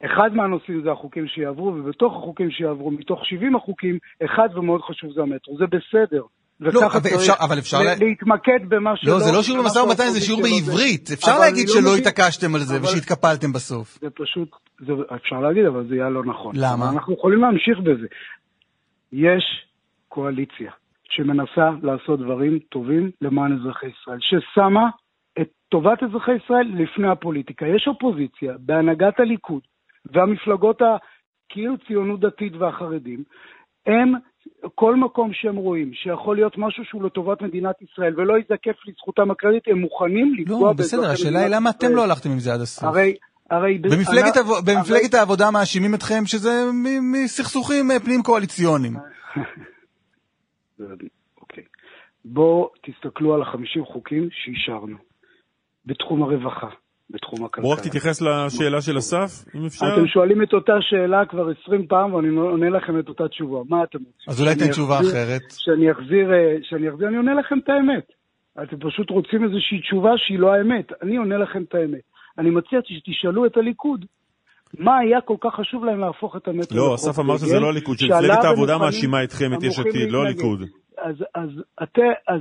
אחד מהנושאים זה החוקים שיעברו, ובתוך החוקים שיעברו, מתוך 70 החוקים, אחד ומאוד חשוב זה המטרו. זה בסדר.
לא, אבל אפשר, אבל אפשר
להתמקד במה שלא...
לא, זה לא שיעור במשא ומתן, זה שיעור בעברית. אפשר להגיד לא שלא התעקשתם על זה ושהתקפלתם בסוף.
זה פשוט, אפשר להגיד, אבל זה יהיה לא נכון.
למה?
אנחנו יכולים להמשיך בזה. יש קואליציה שמנסה לעשות דברים טובים למען אזרחי ישראל, ששמה את טובת אזרחי ישראל לפני הפוליטיקה. יש אופוזיציה בהנהגת הליכוד והמפלגות הכאילו ציונות דתית והחרדים, הם, כל מקום שהם רואים שיכול להיות משהו שהוא לטובת מדינת ישראל ולא ייזקף לזכותם הקרדיט, הם מוכנים לפגוע
לא, בסדר, השאלה היא למה אתם לא הלכתם עם זה עד הסוף.
הרי... הרי
במפלגת, אני, במפלגת הרי... העבודה מאשימים אתכם שזה מסכסוכים אה, פנים קואליציוניים. *laughs*
אוקיי. בואו תסתכלו על החמישים חוקים שאישרנו. בתחום הרווחה, בתחום הכלכלה.
בוא רק תתייחס לשאלה של אסף, אם אפשר.
אתם שואלים את אותה שאלה כבר עשרים פעם, ואני עונה לכם את אותה תשובה. מה אתם רוצים?
אז אולי תן תשובה אחרת.
שאני אחזיר, אה, שאני אחזיר, אני עונה לכם את האמת. אתם פשוט רוצים איזושהי תשובה שהיא לא האמת. אני עונה לכם את האמת. אני מציע שתשאלו את הליכוד. מה היה כל כך חשוב להם להפוך את המטרו
לא, אסף אמר שזה לא הליכוד, שמפלגת העבודה מאשימה אתכם, את יש עתיד, לא הליכוד.
אז, אז, אז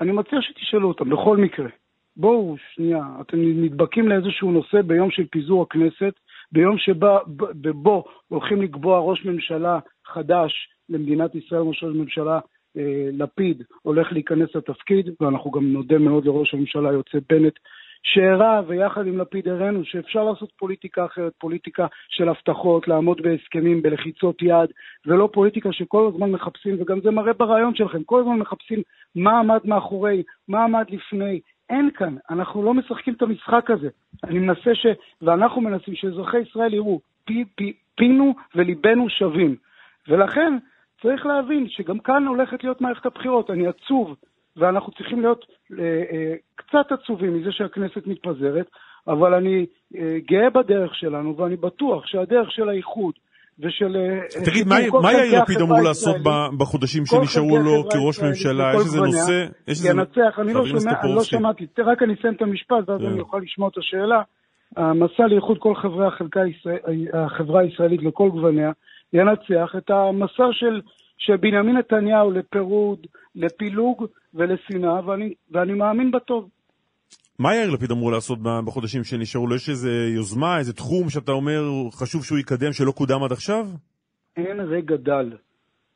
אני מציע שתשאלו אותם, בכל מקרה. בואו, שנייה, אתם נדבקים לאיזשהו נושא ביום של פיזור הכנסת, ביום שבו הולכים לקבוע ראש ממשלה חדש למדינת ישראל, ראש ממשלה אה, לפיד הולך להיכנס לתפקיד, ואנחנו גם נודה מאוד לראש הממשלה היוצא בנט, שהראה, ויחד עם לפיד הראינו, שאפשר לעשות פוליטיקה אחרת, פוליטיקה של הבטחות, לעמוד בהסכמים, בלחיצות יד, ולא פוליטיקה שכל הזמן מחפשים, וגם זה מראה ברעיון שלכם, כל הזמן מחפשים מה עמד מאחורי, מה עמד לפני, אין כאן, אנחנו לא משחקים את המשחק הזה. אני מנסה ש... ואנחנו מנסים שאזרחי ישראל יראו, פי, פי, פינו וליבנו שווים. ולכן צריך להבין שגם כאן הולכת להיות מערכת הבחירות. אני עצוב, ואנחנו צריכים להיות אה, אה, קצת עצובים מזה שהכנסת מתפזרת, אבל אני אה, גאה בדרך שלנו, ואני בטוח שהדרך של האיחוד, ושל...
אה, תגיד, מה יאיר לפיד אמור לעשות בחודשים שנשארו לו כראש ממשלה? יש איזה נושא?
ינצח, אני לא, לא שמעתי, רק אני אסיים את המשפט ואז אני אוכל לשמוע את השאלה. המסע לאיחוד כל חברי החברה הישראלית לכל גווניה ינצח את המסע של, של בנימין נתניהו לפירוד, לפילוג ולשנאה, ואני, ואני מאמין בטוב.
מה יאיר לפיד אמור לעשות בחודשים שנשארו לו? יש איזה יוזמה, איזה תחום שאתה אומר חשוב שהוא יקדם שלא קודם עד עכשיו?
אין רגע דל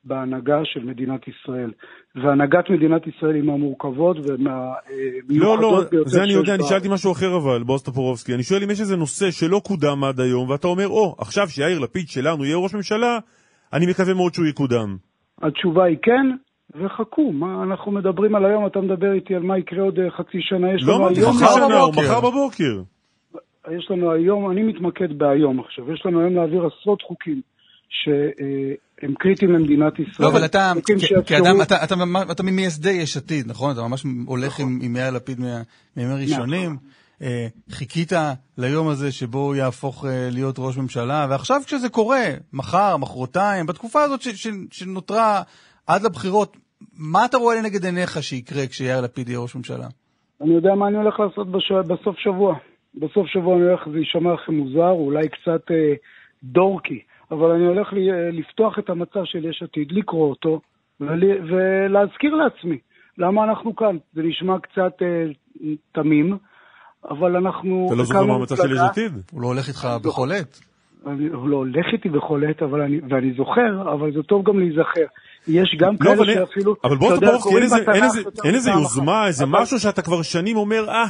בהנהגה של מדינת ישראל. והנהגת מדינת ישראל היא מהמורכבות ומהמיוחדות
לא, לא, זה אני יודע, אני שאלתי משהו אחר אבל, בועז טופורובסקי. אני שואל אם יש איזה נושא שלא קודם עד היום, ואתה אומר, או, oh, עכשיו שיאיר לפיד שלנו יהיה ראש ממשלה, אני מקווה מאוד שהוא יקודם.
התשובה היא כן, וחכו, מה אנחנו מדברים על היום, אתה מדבר איתי על מה יקרה עוד אה, חצי שנה, יש
לא לנו היום... לא, חצי שנה, הוא מחר בבוקר.
יש לנו היום, אני מתמקד בהיום עכשיו, יש לנו היום להעביר עשרות חוקים שהם קריטיים למדינת ישראל.
לא, אבל אתה, כאדם, אתה, אתה, אתה ממייסדי יש עתיד, נכון? אתה ממש הולך נכון. עם יאיר לפיד מימי ראשונים. נכון. אה, חיכית ליום הזה שבו הוא יהפוך אה, להיות ראש ממשלה, ועכשיו כשזה קורה, מחר, מחרתיים, בתקופה הזאת שנותרה עד לבחירות, מה אתה רואה לנגד עיניך שיקרה כשיאיר לפיד יהיה ראש ממשלה?
אני יודע מה אני הולך לעשות בש... בסוף שבוע. בסוף שבוע אני הולך, זה יישמע לכם מוזר, אולי קצת אה, דורקי, אבל אני הולך לי, אה, לפתוח את המצע של יש עתיד, לקרוא אותו ול... ולהזכיר לעצמי. למה אנחנו כאן? זה נשמע קצת אה, תמים, אבל אנחנו...
אתה לא זוכר מה המצב של יש עתיד?
הוא לא הולך איתך בכל עת.
הוא לא הולך איתי בכל עת, אבל אני, ואני זוכר, אבל זה טוב גם להיזכר. יש גם
לא,
כאלה
אבל,
שאפילו...
אבל בוא טופורובסקי, אין איזה-
בתנ"ך
אין איזה-
יותר
אין איזה
מפעם
יוזמה,
אחת.
איזה
אבל-
משהו שאתה כבר שנים אומר, אה,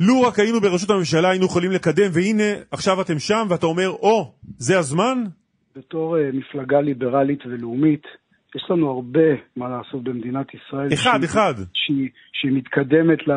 לו רק היינו בראשות הממשלה היינו יכולים לקדם, והנה עכשיו אתם שם, ואתה אומר, או, זה הזמן?
בתור אה, מפלגה ליברלית ולאומית, יש לנו הרבה מה לעשות במדינת ישראל.
אחד,
שהיא-
אחד.
שהיא, שהיא מתקדמת ל...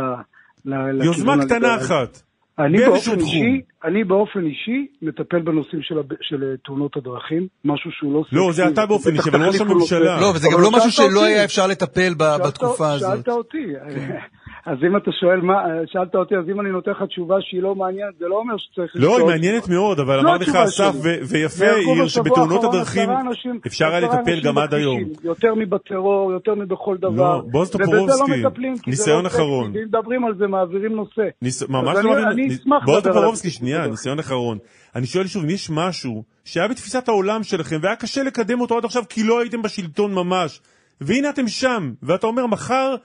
ל-
יוזמה קטנה. אחת.
אני באופן. אישי, אני באופן אישי מטפל בנושאים של, הב- של תאונות הדרכים, משהו שהוא לא...
לא, זה אתה באופן אישי, אבל ראש
תחליפו
הממשלה.
לא, וזה גם לא משהו שלא
אותי.
היה אפשר לטפל בתקופה הזאת.
שאלת אותי. *laughs* אז אם אתה שואל מה, שאלת אותי, אז אם אני נותן לך תשובה שהיא לא מעניינת, זה לא אומר שצריך
לא, היא. מעניינת מאוד, אבל
זו
אמר לך אסף, ויפה,
בשבוע
שבתאונות הדרכים
אנשים-
אפשר היה לטפל גם עד. היום.
יותר מבטרור, יותר מבכל דבר.
לא, בועז טופורובסקי,
לא
ניסיון
לא
אחרון.
ואם מדברים על זה, מעבירים נושא.
ניס... ממש לא
אשמח
בועז טופורובסקי. שנייה. ניסיון אחרון. אני שואל שוב, אם יש משהו שהיה בתפיסת העולם שלכם והיה קשה לקדם אותו עד עכשיו כי לא הייתם בשלטון ממש, והנה אתם שם, ואתה אומר מחר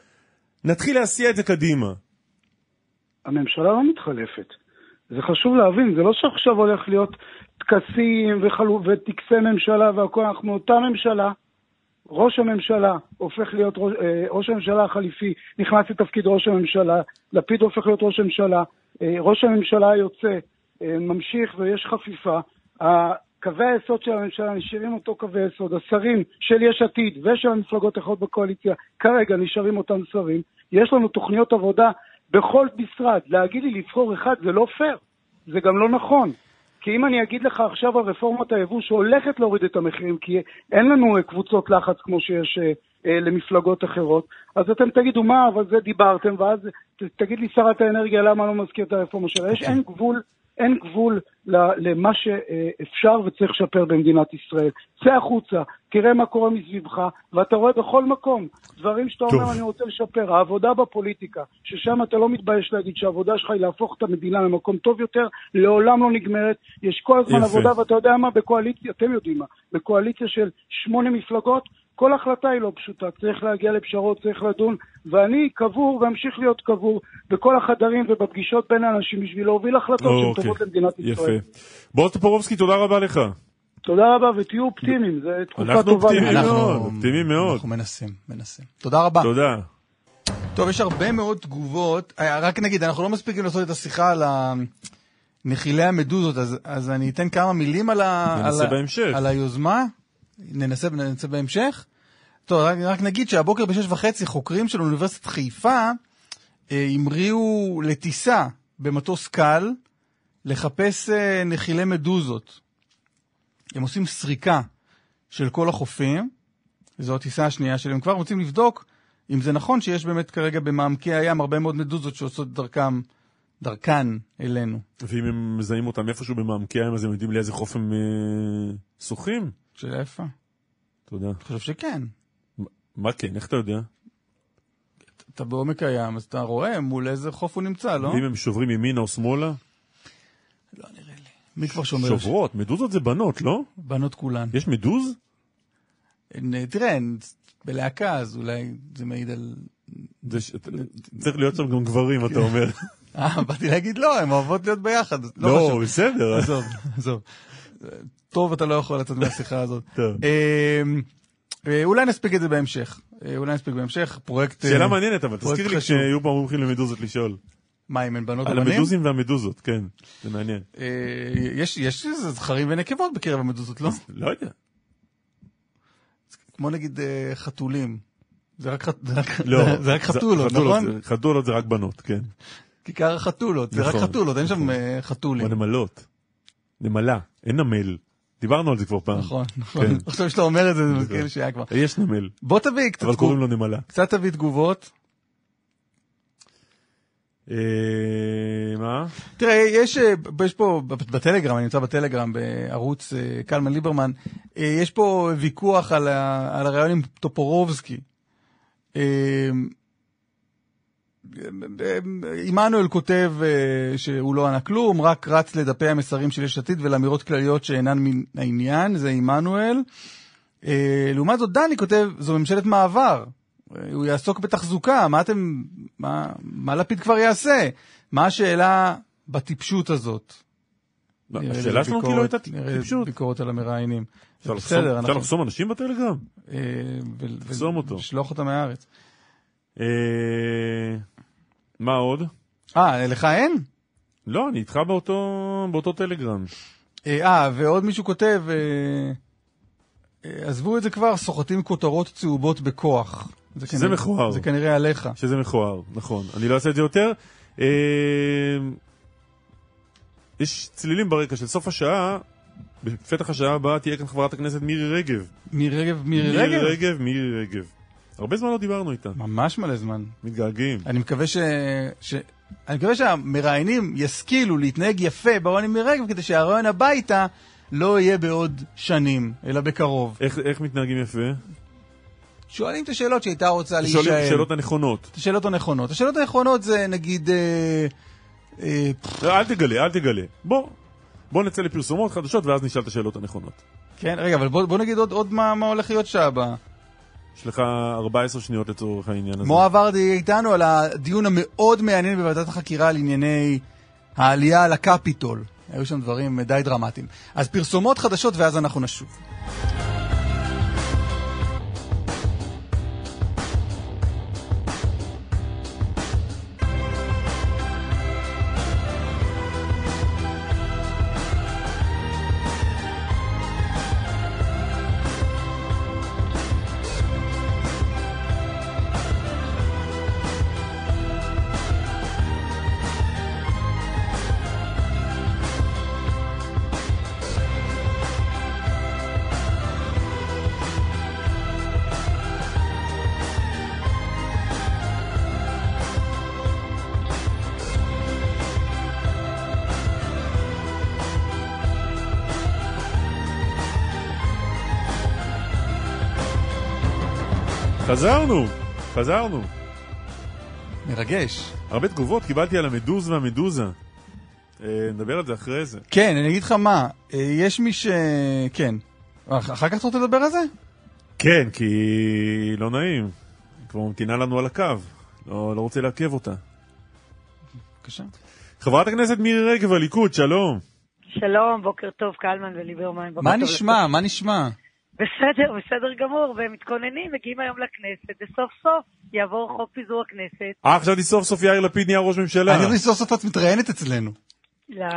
נתחיל להסיע את זה קדימה.
הממשלה לא מתחלפת. זה חשוב להבין, זה לא שעכשיו הולך להיות טקסים וחלו- וטקסי ממשלה והכל, אנחנו אותה ממשלה. ראש הממשלה הופך להיות, ראש, אה, ראש הממשלה החליפי נכנס לתפקיד ראש הממשלה, לפיד הופך להיות ראש הממשלה, אה, ראש הממשלה היוצא אה, ממשיך ויש חפיפה. קווי היסוד של הממשלה נשארים אותו קווי יסוד, השרים של יש עתיד ושל המפלגות האחרות בקואליציה כרגע נשארים אותם שרים, יש לנו תוכניות עבודה בכל משרד, להגיד לי לבחור אחד זה לא פייר, זה גם לא נכון. כי אם אני אגיד לך עכשיו על רפורמת היבוא שהולכת להוריד את המחירים, כי אין לנו אה, קבוצות לחץ כמו שיש אה, אה, למפלגות אחרות, אז אתם תגידו, מה, אבל זה דיברתם, ואז ת, תגיד לי שרת האנרגיה למה לא מזכיר את הרפורמה שלה. יש, אין גבול, אין גבול למה שאפשר וצריך לשפר במדינת ישראל. צא החוצה, תראה מה קורה מסביבך, ואתה רואה בכל מקום דברים שאתה. אומר, אני רוצה לשפר. העבודה בפוליטיקה, ששם אתה לא מתבייש להגיד שהעבודה שלך היא להפוך את המדינה למקום טוב יותר, לעולם לא נגמרת. יש כל הזמן
יפה.
עבודה, ואתה יודע מה, בקואליציה, אתם יודעים מה, בקואליציה של שמונה מפלגות, כל החלטה היא לא פשוטה, צריך להגיע לפשרות, צריך לדון, ואני קבור ואמשיך להיות קבור בכל החדרים ובפגישות בין האנשים בשביל להוביל החלטות שהן
אוקיי.
טובות למדינת ישראל.
יפה. בועז טופורובסקי, תודה רבה לך.
תודה רבה ותהיו אופטימיים, זו תקופה
אנחנו
טובה.
אופטימיים.
לנו.
מאוד, אופטימי מאוד.
אנחנו מנסים, מנסים. תודה רבה.
תודה.
טוב, יש הרבה מאוד תגובות. אה, רק נגיד, אנחנו לא מספיקים לעשות את השיחה על נחילי המדוזות, אז, אז אני אתן כמה מילים על, ה, על, ה-. על היוזמה. ננסה, ננסה בהמשך. טוב, רק, רק נגיד שהבוקר בשש וחצי חוקרים של אוניברסיטת חיפה אה, המריאו לטיסה במטוס קל לחפש אה, נחילי מדוזות. הם עושים סריקה של כל החופים, זו הטיסה השנייה שלהם. הם כבר רוצים לבדוק אם זה נכון שיש באמת כרגע במעמקי הים הרבה מאוד מדוזות שעושות דרכם, דרכן אלינו.
ואם הם מזהים אותם איפשהו במעמקי הים, אז הם יודעים לאיזה חוף הם אה, שוחים?
שאלה יפה.
תודה.
אני חושב שכן.
מה כן, איך אתה יודע?
אתה בעומק הים, אז אתה רואה מול איזה חוף הוא נמצא, לא?
ואם הם שוברים ימינה או שמאלה?
לא נראה לי. מי כבר שומר?
שוברות, מדוזות זה בנות, לא?
בנות כולן.
יש מדוז?
הן, תראה, בלהקה, אז אולי זה מעיד על...
צריך להיות שם גם גברים, אתה אומר.
אה, באתי להגיד לא, הן אוהבות להיות ביחד. לא
לא. בסדר.
עזוב, עזוב. טוב, אתה לא יכול לצאת מהשיחה הזאת. *laughs*
טוב.
אמ, אה, אולי נספיק את זה בהמשך. אה, אולי נספיק בהמשך. פרויקט... אה,
שאלה מעניינת, אבל תזכיר לי. כשיהיו פעם מומחים למדוזות לשאול.
מה, אם הן בנות
על
ובנים?
המדוזים והמדוזות, כן. זה מעניין.
אה, יש איזה זכרים ונקבות בקרב המדוזות, לא?
לא יודע.
כמו נגיד אה, חתולים. זה רק
לא.
חתולות, נכון?
חתולות זה רק בנות, כן.
כיכר החתולות, זה רק
נכון.
חתולות, אין שם אה, חתולים.
בנמלות. נמלה, אין נמל. דיברנו על זה כבר פעם.
נכון, נכון.
כן.
עכשיו שאתה אומר את זה, זה מזכיר לי שהיה כבר.
יש נמל,
בוא תביא קצת
אבל קוראים לו נמלה.
קצת תביא תגובות.
אה, מה?
תראה, יש, אה, יש פה, בטלגרם, אני נמצא בטלגרם בערוץ אה, קלמן ליברמן, יש פה ויכוח על, ה, על הרעיון עם טופורובסקי. אה, עמנואל כותב אה, שהוא לא ענה כלום, רק רץ לדפי המסרים של יש עתיד ולאמירות כלליות שאינן מן העניין, זה עמנואל. אה, לעומת זאת, דני כותב, זו ממשלת מעבר. הוא יעסוק בתחזוקה, מה אתם, מה, מה לפיד כבר יעשה? מה השאלה בטיפשות הזאת? לי
השאלה שלנו כאילו הייתה טיפשות.
ביקורת על המראיינים. בסדר,
אפשר לחסום אנשים בטלגרם?
אה,
לחסום אותו.
ולשלוח אותם מהארץ.
מה עוד?
אה, לך אין?
לא, אני איתך באותו באותו טלגרם.
אה, אה, ועוד מישהו כותב, אה, אה, עזבו את זה כבר, סוחטים כותרות צהובות בכוח. זה
שזה
כנראה-
מכוער.
זה כנראה עליך.
שזה מכוער, נכון. אני לא אעשה את זה יותר. אה, יש צלילים ברקע של סוף השעה, בפתח השעה הבאה תהיה כאן חברת הכנסת מירי רגב.
מירי רגב, מירי
מירי
רגב?
רגב, מירי רגב. הרבה זמן לא דיברנו איתה.
ממש מלא זמן.
מתגעגעים.
אני מקווה ש... ש... אני מקווה שהמראיינים ישכילו להתנהג יפה ברעיון עם רגב, כדי שהרעיון הביתה לא יהיה בעוד שנים, אלא בקרוב.
איך, איך מתנהגים יפה?
שואלים את השאלות שהייתה רוצה
שואלים את
להישאל.
השאלות הנכונות.
את השאלות הנכונות. השאלות הנכונות זה נגיד... אה, אה,
לא, אל תגלה, אל תגלה. בוא, בוא נצא לפרסומות חדשות ואז נשאל את השאלות הנכונות.
כן, רגע, אבל בוא, בוא נגיד עוד, עוד מה, מה הולך להיות שעה הבאה.
יש לך 14 שניות לצורך העניין הזה.
מואב ורדי איתנו על הדיון המאוד מעניין בוועדת החקירה על ענייני העלייה לקפיטול. היו שם דברים די דרמטיים. אז פרסומות חדשות ואז אנחנו נשוב.
חזרנו, חזרנו.
מרגש.
הרבה תגובות קיבלתי על המדוז והמדוזה. אה, נדבר על זה אחרי זה.
כן, אני אגיד לך מה, אה, יש מי ש... כן. אח- אחר כך אתה רוצה לדבר על זה?
כן, כי לא נעים. היא כבר ממתינה לנו על הקו. לא, לא רוצה לעכב אותה.
בבקשה.
חברת הכנסת מירי רגב, הליכוד, שלום.
שלום, בוקר טוב, קלמן וליברמן.
מה נשמע? מה נשמע?
בסדר, בסדר גמור, ומתכוננים, מגיעים היום לכנסת, וסוף סוף יעבור חוק פיזור הכנסת.
אה, חשבתי סוף סוף יאיר לפיד נהיה ראש ממשלה.
אני חושב שסוף סוף את מתראיינת אצלנו.
לא,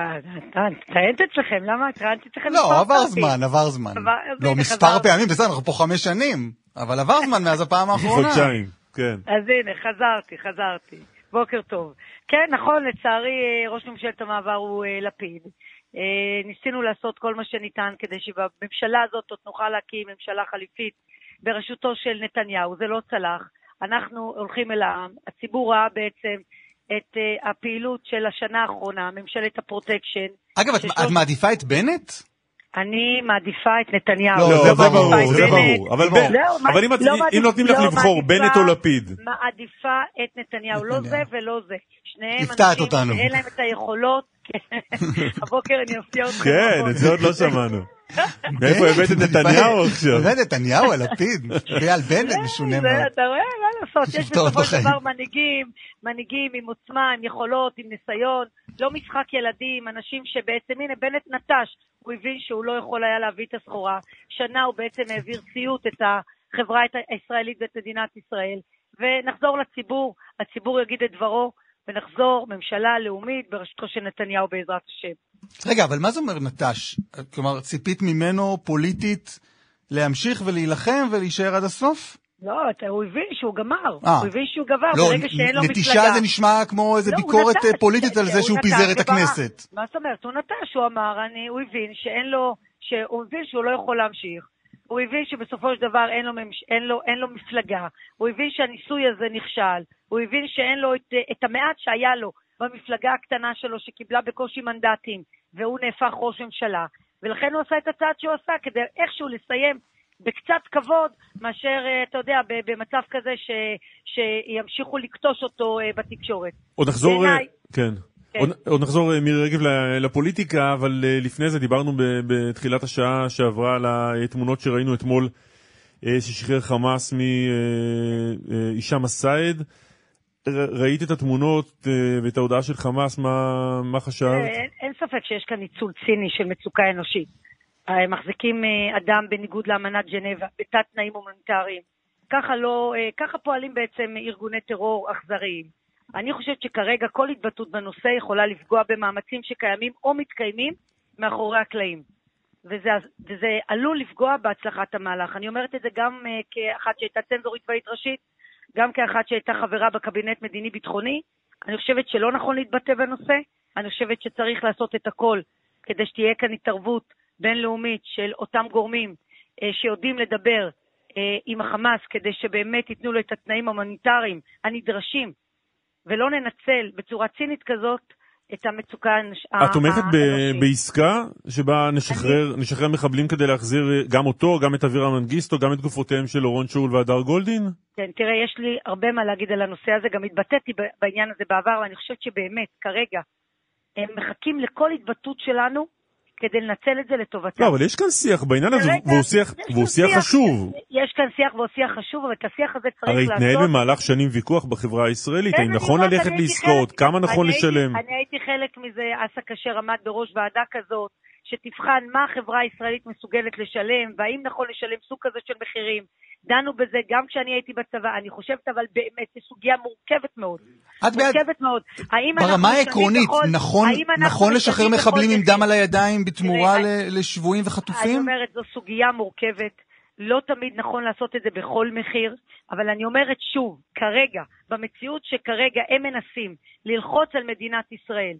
טענת אצלכם, למה? טענתי אצלכם
לא, עבר. זמן, עבר זמן. לא, מספר. פעמים, בסדר, אנחנו פה חמש שנים. אבל עבר זמן מאז הפעם האחרונה.
חודשיים, כן.
אז הנה, חזרתי, חזרתי. בוקר טוב. כן, נכון, לצערי אה, ראש ממשלת המעבר הוא אה, לפיד. אה, ניסינו לעשות כל מה שניתן כדי שבממשלה הזאת עוד נוכל להקים ממשלה חליפית בראשותו של נתניהו. זה לא צלח. אנחנו הולכים אל העם. הציבור ראה בעצם את אה, הפעילות של השנה האחרונה, ממשלת הפרוטקשן.
אגב, את- את מעדיפה את בנט?
אני מעדיפה את נתניהו.
לא,
לא,
זה
זה
ברור, זה ברור.
אבל
זה
ב-
ברור.
זהו, מה-
אבל אם
לא
נותנים לך
לא
לבחור בנט או לפיד.
מעדיפה את נתניהו, לא זה. ולא זה. שניהם אנשים. שאין להם את היכולות. *laughs* הבוקר אני אפתיע אותך.
כן, את זה עוד לא שמענו. *laughs* מאיפה הבאת את נתניהו עכשיו?
נתניהו על לפיד, ועל בנט משונה *laughs* מאוד.
אתה רואה, לעשות, יש בסופו של. דבר מנהיגים, מנהיגים עם עוצמה, עם יכולות, עם ניסיון, לא משחק ילדים, אנשים שבעצם, הנה, בנט נטש, הוא הבין שהוא לא יכול היה להביא את הסחורה, שנה הוא בעצם העביר ציות את החברה הישראלית ואת מדינת ישראל, ונחזור לציבור, הציבור יגיד את דברו, ונחזור ממשלה לאומית בראשותו של נתניהו בעזרת השם.
רגע, אבל מה זה אומר נטש? כלומר, ציפית ממנו פוליטית להמשיך ולהילחם ולהישאר עד הסוף?
לא, אתה, הוא הבין שהוא גמר,
אה.
הוא הבין שהוא גמר,
לא,
ברגע שאין לו מפלגה.
נטישה זה נשמע כמו איזה
לא,
ביקורת
נטש,
אה, פוליטית על זה
הוא
שהוא פיזר את. הכנסת.
מה זאת אומרת? הוא נטש, הוא אמר, אני, הוא הבין שאין לו, שהוא הבין שהוא לא יכול להמשיך. הוא הבין שבסופו של דבר אין לו, ממש, אין, לו, אין לו מפלגה. הוא הבין שהניסוי הזה נכשל. הוא הבין שאין לו את, את המעט שהיה לו במפלגה הקטנה שלו, שקיבלה בקושי מנדטים, והוא נהפך ראש ממשלה. ולכן הוא עשה את הצעד שהוא עשה, כדי איכשהו לסיים בקצת כבוד, מאשר, אה, אתה יודע, במצב כזה ש, שימשיכו לקטוש אותו אה, בתקשורת.
עוד נחזור,
בעיניי-
אה, כן.
כן.
עוד, עוד נחזור מירי רגב לפוליטיקה, אבל לפני זה דיברנו ב- בתחילת השעה שעברה על התמונות שראינו אתמול ששחרר חמאס מהישאם א-סייד. ר- ראית את התמונות ואת ההודעה של חמאס, מה, מה חשבת?
אין, אין ספק שיש כאן ניצול ציני של מצוקה אנושית. הם מחזיקים אה, אדם בניגוד לאמנת ג'נבה, בתת תנאים הומניטריים. ככה, לא, אה, ככה פועלים בעצם ארגוני טרור אכזריים. אני חושבת שכרגע כל התבטאות בנושא יכולה לפגוע במאמצים שקיימים או מתקיימים מאחורי הקלעים. וזה, וזה עלול לפגוע בהצלחת המהלך. אני אומרת את זה גם כאחת שהייתה צנזורית צבאית ראשית, גם כאחת שהייתה חברה בקבינט מדיני-ביטחוני. אני חושבת שלא נכון להתבטא בנושא, אני חושבת שצריך לעשות את הכל כדי שתהיה כאן התערבות בינלאומית של אותם גורמים uh, שיודעים לדבר uh, עם החמאס כדי שבאמת ייתנו לו את התנאים ההומניטריים הנדרשים, ולא ננצל בצורה צינית כזאת את המצוקה האנוש-
את תומכת ב-
האנושית.
בעסקה שבה נשחרר, נשחרר מחבלים כדי להחזיר אה, גם אותו, גם את אבירם מנגיסטו, גם את גופותיהם של אורון שאול והדר גולדין?
כן, תראה, יש לי הרבה מה להגיד על הנושא הזה, גם התבטאתי בעניין הזה בעבר, ואני חושבת שבאמת, כרגע, הם מחכים לכל התבטאות שלנו כדי לנצל את זה לטובתם.
לא, אבל יש כאן שיח בעניין הזה, והוא שיח- והוא שיח חשוב.
יש כאן שיח והוא שיח חשוב, אבל את השיח הזה צריך
הרי
לעשות...
התנהל במהלך שנים ויכוח בחברה הישראלית,
כן,
האם נכון ללכת לעסקאות, כמה נכון לשלם.
אני הייתי חלק מזה, אסא כשר עמד בראש ועדה כזאת, שתבחן מה החברה הישראלית מסוגלת לשלם, והאם נכון לשלם סוג כזה של מחירים. דנו בזה גם כשאני הייתי בצבא. אני חושבת אבל באמת, זו סוגיה מורכבת מאוד.
את בעד-
מורכבת מאוד. האם
ברמה העקרונית, נכון, נכון לשחרר מחבלים עם? דם על הידיים בתמורה לשבויים
אני
וחטופים?
אומרת, זו סוגיה מורכבת. לא תמיד נכון לעשות את זה בכל מחיר, אבל אני אומרת שוב, כרגע, במציאות שכרגע הם מנסים ללחוץ על מדינת ישראל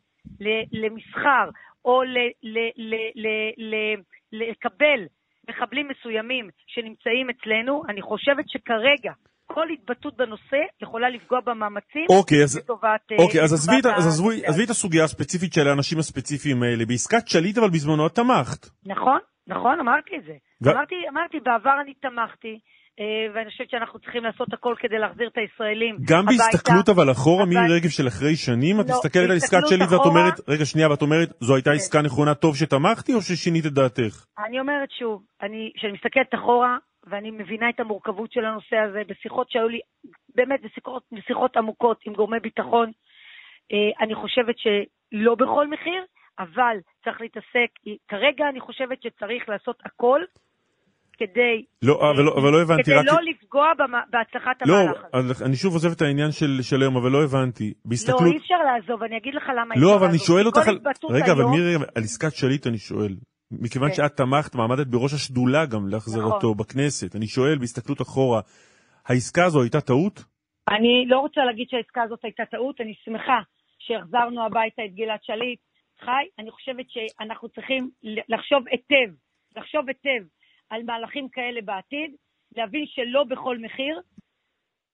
למסחר או ל- ל- ל- ל- ל- לקבל מחבלים מסוימים שנמצאים אצלנו, אני חושבת שכרגע כל התבטאות בנושא יכולה לפגוע במאמצים
אוקיי, אז-
לטובת... אה,
אוקיי, אז עזבי ה- עזבי את הסוגיה הספציפית של האנשים הספציפיים האלה. בעסקת שליט אבל בזמנו את תמכת.
נכון, נכון, אמרתי את זה.
ו-
אמרתי, אמרתי, בעבר אני תמכתי, ואני חושבת שאנחנו צריכים לעשות הכל כדי להחזיר את הישראלים
גם
הביתה.
בהסתכלות אבל אחורה, מירי
אבל-
רגב של אחרי שנים, את
לא,
מסתכלת על עסקת
בהסתכלות
שליט ואת
אחורה-
אומרת, רגע שנייה, ואת אומרת, זו הייתה
כן.
עסקה נכונה, טוב שתמכתי, או ששינית את דעתך?
אני אומרת שוב, אני, כשאני מסתכלת אחורה, ואני מבינה את המורכבות של הנושא הזה, בשיחות שהיו לי, באמת, בשיחות, בשיחות עמוקות עם גורמי ביטחון, אה, אני חושבת שלא בכל מחיר, אבל צריך להתעסק, כרגע אני חושבת שצריך לעשות הכל כדי,
לא, אבל לא- אבל לא הבנתי,
כדי
רק...
לא לפגוע בהצלחת
לא,
המהלך הזה.
אז אני שוב עוזב את העניין של של היום, אבל לא הבנתי.
לא,
בהסתכלות...
אי אפשר לעזוב, אני אגיד לך למה
לא, אבל אני. שואל אותך על... רגע, אבל מירי, על עסקת שליט אני שואל. מכיוון
כן.
שאת תמכת, מעמדת בראש השדולה גם להחזרתו
נכון.
בכנסת. אני שואל, בהסתכלות אחורה, העסקה הזו הייתה טעות?
אני לא רוצה להגיד שהעסקה הזאת הייתה טעות, אני שמחה שהחזרנו הביתה את גלעד שליט. חי, אני חושבת שאנחנו צריכים לחשוב היטב, לחשוב היטב על מהלכים כאלה בעתיד, להבין שלא בכל מחיר,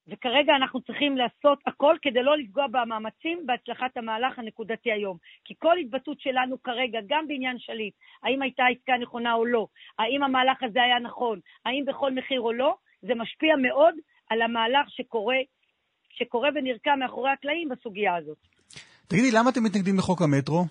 וכרגע אנחנו צריכים לעשות הכל כדי לא לפגוע במאמצים בהצלחת המהלך הנקודתי היום. כי כל התבטאות שלנו כרגע, גם בעניין שליט, האם הייתה עסקה נכונה או לא, האם המהלך הזה היה נכון, האם בכל מחיר או לא, זה משפיע מאוד על המהלך שקורה, שקורה ונרקם מאחורי הקלעים בסוגיה הזאת.
תגידי, למה אתם מתנגדים לחוק המטרו?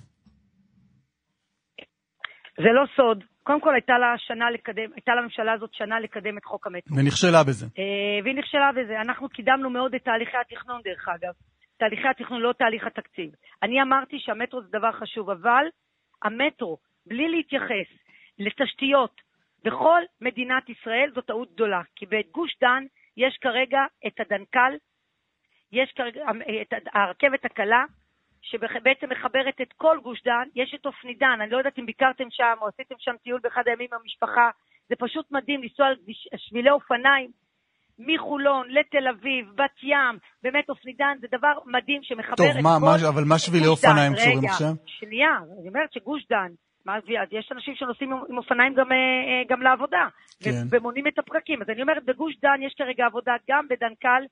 זה לא סוד. קודם כל הייתה לה שנה לקדם, הייתה לממשלה הזאת שנה לקדם את חוק המטרו.
ונכשלה בזה.
אה, והיא נכשלה בזה. אנחנו קידמנו מאוד את תהליכי התכנון, דרך אגב. תהליכי התכנון, לא תהליך התקציב. אני אמרתי שהמטרו זה דבר חשוב, אבל המטרו, בלי להתייחס לתשתיות בכל מדינת ישראל, זו טעות גדולה. כי בגוש דן יש כרגע את הדנקל, יש כרגע אה, את הרכבת הקלה, שבעצם מחברת את כל גוש דן, יש את אופנידן, אני לא יודעת אם ביקרתם שם או עשיתם שם טיול באחד הימים עם המשפחה, זה פשוט מדהים לנסוע על שבילי אופניים מחולון לתל אביב, בת ים, באמת אופנידן זה דבר מדהים שמחבר
טוב,
את
מה,
כל...
מה, אבל מה שבילי
גוש דן.
אופניים קשורים
רגע,
עכשיו?
שנייה, אני אומרת שגוש דן, מה, יש אנשים שנוסעים עם- עם אופניים גם, אה, אה, גם לעבודה,
כן.
ו- ומונים את הפקקים. אז אני אומרת, בגוש דן יש כרגע עבודה גם בדנקל,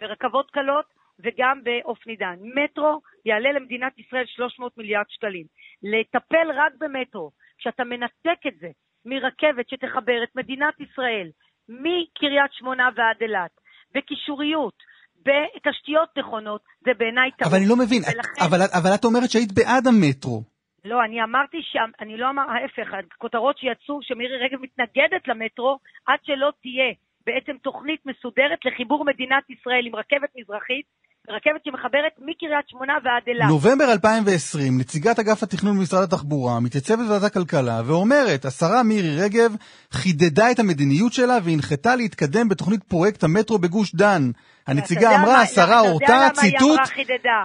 ברכבות קלות, וגם באופנידן. מטרו יעלה למדינת ישראל 300 מיליארד שקלים. לטפל רק במטרו, כשאתה מנתק את זה מרכבת שתחבר את מדינת ישראל מקריית שמונה ועד אילת, בקישוריות, בתשתיות נכונות, זה בעיניי טעות.
אבל אני לא מבין,
ולכן-
אבל, אבל את אומרת שהיית בעד המטרו.
לא, אני אמרתי ש... אני לא אמר, ההפך, הכותרות שיצאו שמירי רגב מתנגדת למטרו, עד שלא תהיה בעצם תוכנית מסודרת לחיבור מדינת ישראל עם רכבת מזרחית, רכבת שמחברת מקריית שמונה ועד אילת.
נובמבר 2020, נציגת אגף התכנון במשרד התחבורה מתייצבת בוועדת הכלכלה ואומרת, השרה מירי רגב חידדה את המדיניות שלה והנחתה להתקדם בתוכנית פרויקט המטרו בגוש דן. הנציגה אמרה, השרה הורתה, ציטוט?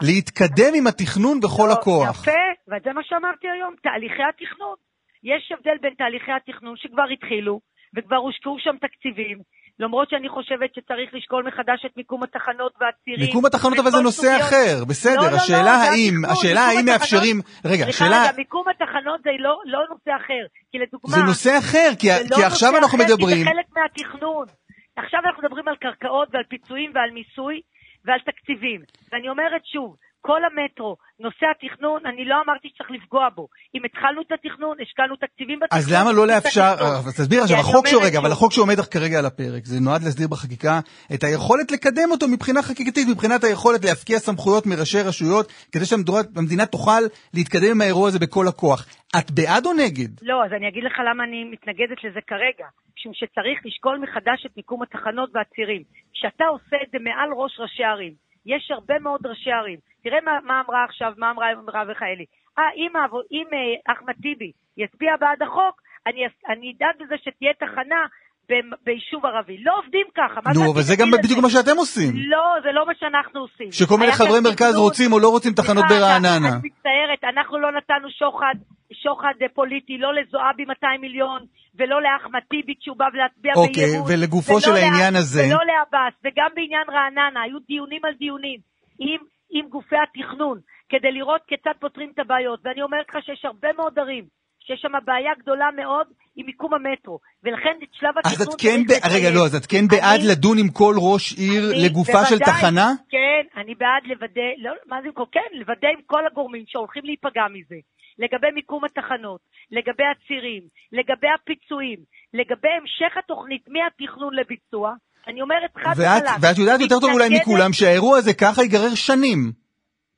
להתקדם עם התכנון בכל הכוח.
יפה, וזה מה שאמרתי היום, תהליכי התכנון. יש הבדל בין תהליכי התכנון שכבר התחילו, וכבר הושקעו שם תקציבים, למרות שאני חושבת שצריך לשקול מחדש את מיקום התחנות והצירים.
מיקום התחנות אבל זה נושא
סוגיות-
אחר,
לא,
בסדר,
לא, לא,
השאלה
זה
האם,
התכנון,
השאלה האם מאפשרים, רגע, השאלה,
רגע, מיקום התחנות זה לא, לא נושא אחר, כי לדוגמה...
זה נושא אחר, כי,
זה לא
כי עכשיו אנחנו
אחר,
מדברים,
כי זה חלק מהתכנון. עכשיו אנחנו מדברים על קרקעות ועל פיצויים ועל מיסוי ועל תקציבים. ואני אומרת שוב, כל המטרו, נושא התכנון, אני לא אמרתי שצריך לפגוע בו. אם התחלנו את התכנון, השקענו תקציבים בתכנון.
אז למה לא לאפשר, תסביר עכשיו, החוק
אומרת
שרגע, אבל החוק שעומד כרגע על הפרק, זה נועד להסדיר בחקיקה את היכולת לקדם אותו מבחינה חקיקתית, מבחינת היכולת להפקיע סמכויות מראשי רשויות, כדי שהמדינה תוכל להתקדם עם האירוע הזה בכל הכוח. את בעד או נגד?
לא, אז אני אגיד לך למה אני מתנגדת לזה כרגע. משום שצריך לשקול מחדש את מיקום התחנות והצירים. כשאתה עושה את זה מעל ראש ראשי ערים, יש הרבה מאוד ראשי ערים. תראה מה, מה אמרה עכשיו, מה אמרה מרב מיכאלי. אה, אם, אם אה, אחמד טיבי יצביע בעד החוק, אני, אני אדאג לזה שתהיה תחנה ביישוב ערבי. לא עובדים ככה.
נו, אבל זה גם? בדיוק מה שאתם עושים.
לא, זה לא מה שאנחנו עושים.
שכל מיני חברי מרכז רוצים או לא רוצים תחנות ברעננה.
אני מצטערת, אנחנו לא נתנו שוחד, שוחד אה, פוליטי, לא לזועבי 200 מיליון, ולא לאחמד טיבי כשהוא בא להצביע
אוקיי,
באי-אמון.
ולגופו של
לה-
העניין הזה-
ולא לעבאס, וגם בעניין רעננה, היו דיונים על דיונים עם, עם גופי התכנון, כדי לראות כיצד פותרים את הבעיות. ואני אומרת לך שיש הרבה מאוד ערים. שיש שם בעיה גדולה מאוד עם מיקום המטרו, ולכן את שלב התכנון
אז את כן, ב... רגע. לא, אז את כן בעד
אני-
לדון עם כל ראש עיר
אני
לגופה של
בוודאי,
תחנה?
כן, אני בעד לוודא, לא, מה זה, כן, לוודא עם כל הגורמים שהולכים להיפגע מזה, לגבי מיקום התחנות, לגבי הצירים, לגבי הפיצויים, לגבי המשך התוכנית מהתכנון לביצוע, אני אומרת חד וחלק.
ואת יודעת יותר טוב אולי מכולם שהאירוע הזה ככה ייגרר שנים.